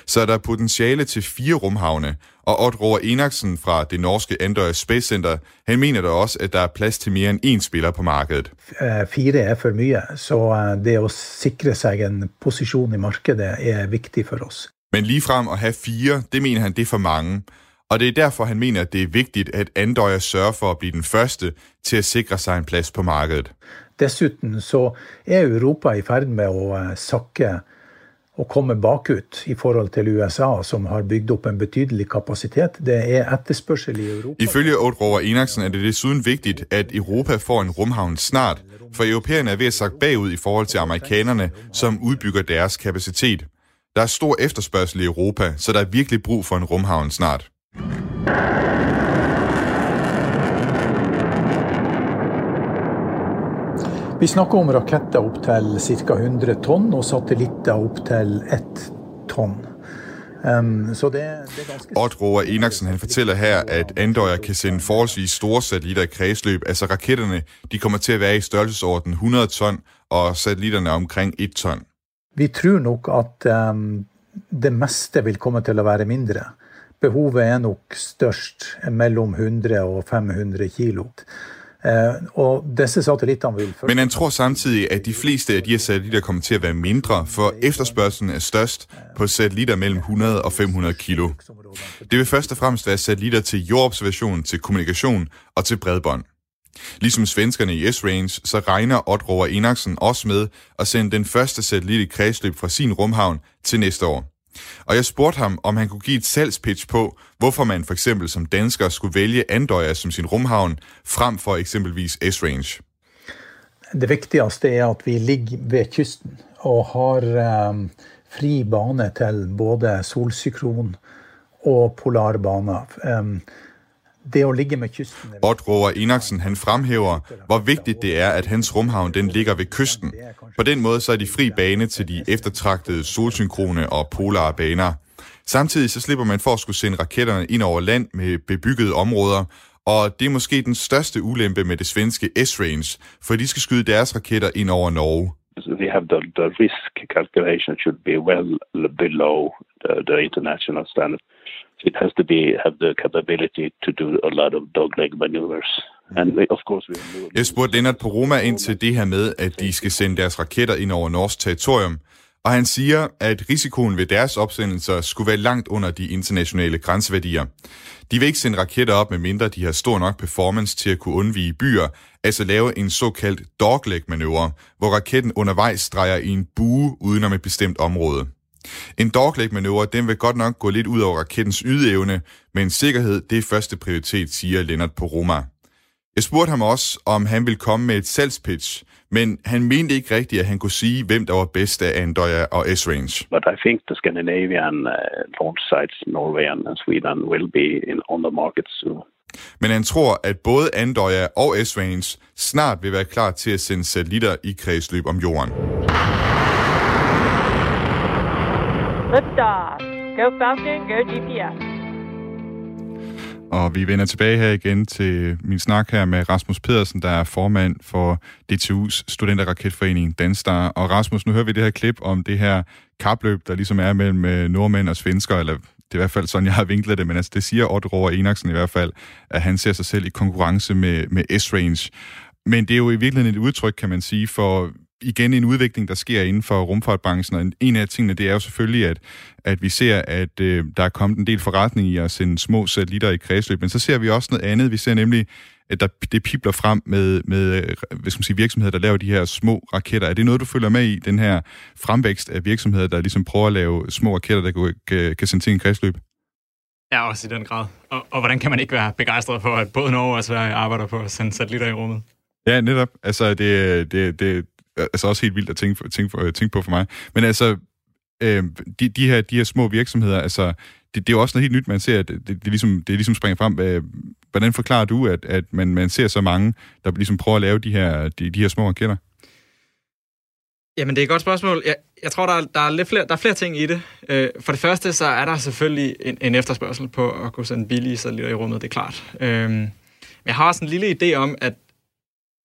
så er der potentiale til fire rumhavne, og Odd Roar Enaksen fra det norske Andøya Space Center, han mener da også, at der er plads til mere end én spiller på markedet. Fire er for mye, så det at sikre sig en position i markedet er vigtigt for os. Men ligefrem at have fire, det mener han, det er for mange. Og det er derfor, han mener, at det er vigtigt, at Andøya sørger for at blive den første til at sikre sig en plads på markedet. Dessuten så er Europa i færd med at sakke å komme bakut i forhold til USA, som har bygd opp en betydelig kapasitet. Det er etterspørsel i Europa. Ifølge Odd Rover Enaksen er det desuden vigtigt, at Europa får en rumhavn snart, for europæerne er ved at sagt bagud i forhold til amerikanerne, som udbygger deres kapacitet. Der er stor efterspørgsel i Europa, så der er virkelig brug for en rumhavn snart. Vi snakker om raketter opp til ca. 100 tonn, og satellitter opp til 1 tonn. Um, så det, det er ganske... Odd Roar Enaksen han fortæller her, at Andøya kan sende forholdsvis store satellitter i kredsløb. Altså raketterne de kommer til at være i størrelsesorden 100 ton, og satellitterne omkring 1 ton. Vi tror nok at um, det meste vil komme til å være mindre. Behovet er nok størst mellom 100 og 500 kilo. Og disse satellitter vil først... Men han tror samtidig, at de fleste af de her satellitter kommer til at være mindre, for efterspørgselen er størst på satellitter mellem 100 og 500 kilo. Det vil først og fremmest være satellitter til jordobservation, til kommunikation og til bredbånd. Ligesom svenskerne i S-Range, så regner Odd Rover Enaksen også med at sende den første satellit i kredsløb fra sin rumhavn til næste år. Og jeg spurgte ham, om han kunne give et salgspitch på, hvorfor man for eksempel som dansker skulle vælge Andøya som sin rumhavn, frem for eksempelvis S-Range. Det vigtigste er, at vi ligger ved kysten og har um, fri bane til både solsykron og polarbaner. Um, det at ligge med kysten... Odd Roar Enaksen han fremhæver, hvor vigtigt det er, at hans rumhavn den ligger ved kysten. På den måde så er de fri bane til de eftertragtede solsynkrone og polare baner. Samtidig så slipper man for at skulle sende raketterne ind over land med bebyggede områder, og det er måske den største ulempe med det svenske S-Range, for de skal skyde deres raketter ind over Norge. We have the, the risk calculation should be well below the, the international standard. it has to be have the capability to do a lot of dogleg maneuvers. And of course we Jeg spurgte Lennart på Roma ind til det her med, at de skal sende deres raketter ind over norsk territorium, Og han siger, at risikoen ved deres opsendelser skulle være langt under de internationale grænseværdier. De vil ikke sende raketter op, medmindre de har stor nok performance til at kunne undvige byer, altså lave en såkaldt dogleg-manøvre, hvor raketten undervejs drejer i en bue udenom et bestemt område. En dogleg-manøvre, den vil godt nok gå lidt ud over rakettens ydeevne, men sikkerhed, det er første prioritet, siger Lennart på Roma. Jeg spurgte ham også, om han ville komme med et salgspitch, men han mente ikke rigtigt, at han kunne sige, hvem der var bedst af Andoya og S-Range. But I think the Scandinavian uh, launch sites, Norway and Sweden, will be in, on the market soon. Men han tror, at både Andoya og S-Range snart vil være klar til at sende satellitter i kredsløb om jorden. Liftoff. Go Falcon, go GPS. Og vi vender tilbage her igen til min snak her med Rasmus Pedersen, der er formand for DTU's Studenterraketforening Danstar. Og Rasmus, nu hører vi det her klip om det her kapløb, der ligesom er mellem øh, nordmænd og svensker, eller det er i hvert fald sådan, jeg har vinklet det, men altså, det siger Otto Rohr Enaksen i hvert fald, at han ser sig selv i konkurrence med, med S-Range. Men det er jo i virkeligheden et udtryk, kan man sige, for igen en udvikling, der sker inden for rumfartbranchen, og en af tingene, det er jo selvfølgelig, at, at vi ser, at øh, der er kommet en del forretning i at sende små satellitter i kredsløb, men så ser vi også noget andet. Vi ser nemlig, at der, det pipler frem med, med hvad skal man sige, virksomheder, der laver de her små raketter. Er det noget, du følger med i, den her fremvækst af virksomheder, der ligesom prøver at lave små raketter, der kan, kan, kan sende til en kredsløb? Ja, også i den grad. Og, og hvordan kan man ikke være begejstret for, at både Norge og Sverige arbejder på at sende satellitter i rummet? Ja, netop. Altså, det, det, det, altså også helt vildt at tænke, tænke, øh, tænke på for mig. Men altså, øh, de, de, her, de her små virksomheder, altså, det, det er jo også noget helt nyt, man ser, at det, det, det, ligesom, det ligesom springer frem. Hvordan forklarer du, at, at man, man ser så mange, der ligesom prøver at lave de her, de, de her små raketter? Jamen, det er et godt spørgsmål. Jeg, jeg tror, der er, der, er lidt flere, der er flere ting i det. Øh, for det første, så er der selvfølgelig en, en efterspørgsel på at kunne sende billige satellitter i rummet, det er klart. Øh, men jeg har også en lille idé om, at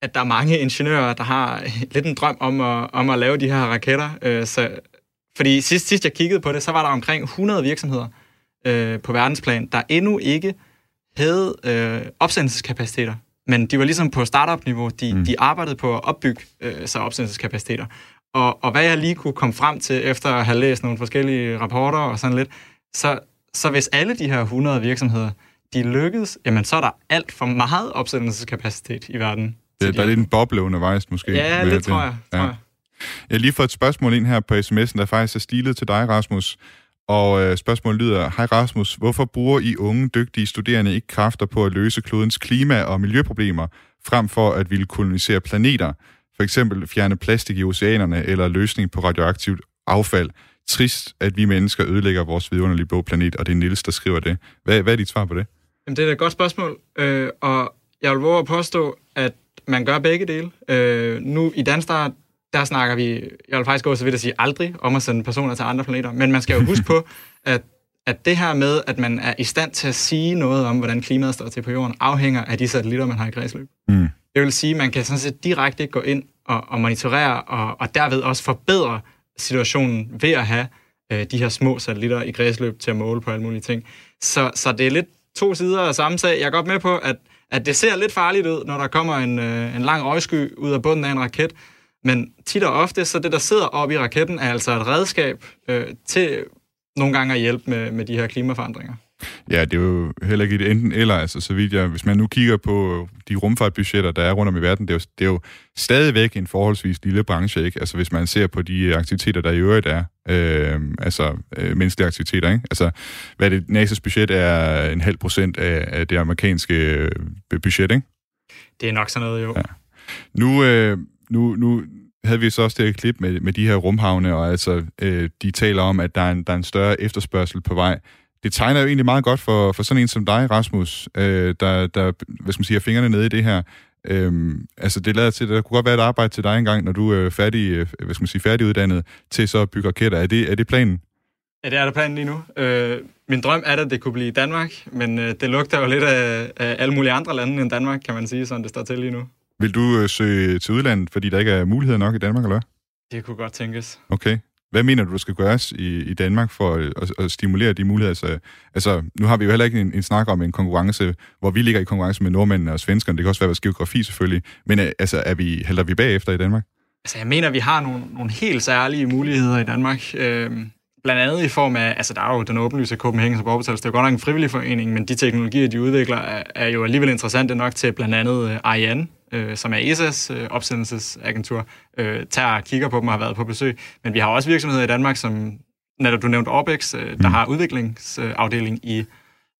at der er mange ingeniører, der har lidt en drøm om at, om at lave de her raketter. Øh, så, fordi sidst, sidst jeg kiggede på det, så var der omkring 100 virksomheder øh, på verdensplan, der endnu ikke havde øh, opsendelseskapaciteter. Men de var ligesom på startup-niveau. De, mm. de arbejdede på at opbygge øh, sig opsendelseskapaciteter. Og, og hvad jeg lige kunne komme frem til, efter at have læst nogle forskellige rapporter og sådan lidt, så, så hvis alle de her 100 virksomheder, de lykkedes, jamen så er der alt for meget opsendelseskapacitet i verden. Det, der er lidt en boble undervejs, måske. Ja, det tror jeg. Ja. Tror jeg. Jeg har lige fået et spørgsmål ind her på sms'en, der faktisk er stilet til dig, Rasmus. Og øh, spørgsmålet lyder, Hej Rasmus, hvorfor bruger I unge, dygtige studerende ikke kræfter på at løse klodens klima- og miljøproblemer, frem for at ville kolonisere planeter? For eksempel fjerne plastik i oceanerne eller løsning på radioaktivt affald. Trist, at vi mennesker ødelægger vores vidunderlige blå planet, og det er Nils, der skriver det. Hvad, hvad er dit svar på det? Jamen, det er et godt spørgsmål, øh, og jeg vil våge at påstå, at man gør begge dele. Øh, nu i Danstar, der snakker vi, jeg vil faktisk gå så vidt at sige aldrig, om at sende personer til andre planeter, men man skal jo huske på, at, at det her med, at man er i stand til at sige noget om, hvordan klimaet står til på jorden, afhænger af de satellitter, man har i kredsløb. Mm. Det vil sige, at man kan sådan set direkte gå ind og, og monitorere, og, og derved også forbedre situationen ved at have øh, de her små satellitter i kredsløb til at måle på alle mulige ting. Så, så det er lidt to sider af samme sag. Jeg er godt med på, at at det ser lidt farligt ud, når der kommer en, øh, en lang røgsky ud af bunden af en raket. Men tit og ofte, så det, der sidder oppe i raketten, er altså et redskab øh, til nogle gange at hjælpe med, med de her klimaforandringer. Ja, det er jo heller ikke et enten eller, altså så vidt jeg, hvis man nu kigger på de rumfartbudgetter, der er rundt om i verden, det er jo, det er jo stadigvæk en forholdsvis lille branche, ikke? Altså hvis man ser på de aktiviteter, der i øvrigt er, øh, altså øh, menneskelige aktiviteter, ikke? Altså, hvad det, NASA's budget er en halv procent af, af det amerikanske øh, budget, ikke? Det er nok sådan noget, jo. Ja. Nu, øh, nu, nu havde vi så også det her klip med, med de her rumhavne, og altså, øh, de taler om, at der er, en, der er en større efterspørgsel på vej det tegner jo egentlig meget godt for, for sådan en som dig, Rasmus, øh, der, der hvad skal man sige, har fingrene nede i det her. Øhm, altså det lader til, at der kunne godt være et arbejde til dig engang, når du er færdig, øh, hvad skal man sige, færdiguddannet til så at bygge raketter. Er det, er det planen? Ja, det er der planen lige nu. Øh, min drøm er, at det kunne blive Danmark, men øh, det lugter jo lidt af, af alle mulige andre lande end Danmark, kan man sige, sådan det står til lige nu. Vil du øh, søge til udlandet, fordi der ikke er muligheder nok i Danmark, eller Det kunne godt tænkes. Okay. Hvad mener du, der skal gøres i, i Danmark for at, at, stimulere de muligheder? Altså, altså, nu har vi jo heller ikke en, en snak om en konkurrence, hvor vi ligger i konkurrence med nordmændene og svenskerne. Det kan også være vores geografi selvfølgelig. Men øh, altså, er vi, halter vi bagefter i Danmark? Altså, jeg mener, vi har nogle, nogle helt særlige muligheder i Danmark. Øh, blandt andet i form af, altså der er jo den åbenlyse Copenhagen som overbetales, det er jo godt nok en frivillig forening, men de teknologier, de udvikler, er, er jo alligevel interessante nok til blandt andet øh, Ariane, øh, som er ESA's øh, opsendelsesagentur, øh, tager og kigger på dem og har været på besøg. Men vi har også virksomheder i Danmark, som netop du nævnte Orbex, øh, der mm. har udviklingsafdeling i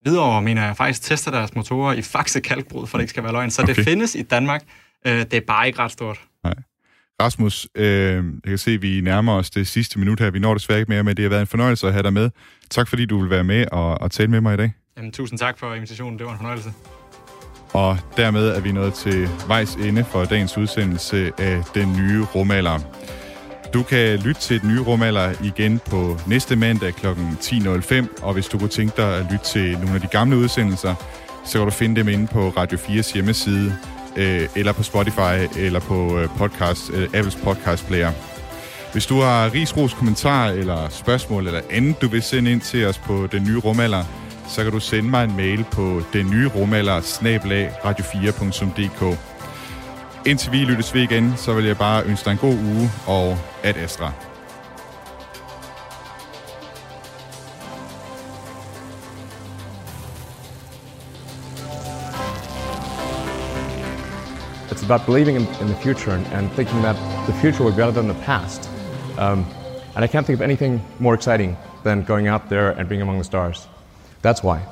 Hvidovre, mener jeg, faktisk tester deres motorer i Faxe Kalkbrud, for det ikke skal være løgn. Så okay. det findes i Danmark. Øh, det er bare ikke ret stort. Nej. Rasmus, øh, jeg kan se, at vi nærmer os det sidste minut her. Vi når desværre ikke mere med. Det har været en fornøjelse at have dig med. Tak fordi du vil være med og, og tale med mig i dag. Jamen, tusind tak for invitationen. Det var en fornøjelse. Og dermed er vi nået til vejs ende for dagens udsendelse af Den Nye Rumalder. Du kan lytte til Den Nye Rumalder igen på næste mandag kl. 10.05, og hvis du kunne tænke dig at lytte til nogle af de gamle udsendelser, så kan du finde dem inde på Radio 4's hjemmeside, øh, eller på Spotify, eller på øh, podcast, øh, Apples podcast player. Hvis du har rigsros kommentar eller spørgsmål eller andet, du vil sende ind til os på Den Nye Rumalder, så kan du sende mig en mail på den nye rumalder radio4.dk. Indtil vi lyttes ved igen, så vil jeg bare ønske dig en god uge og at Astra. It's about believing in, in the future and, and, thinking that the future will be better than the past. Um, and I can't think of anything more exciting than going out there and being among the stars. That's why.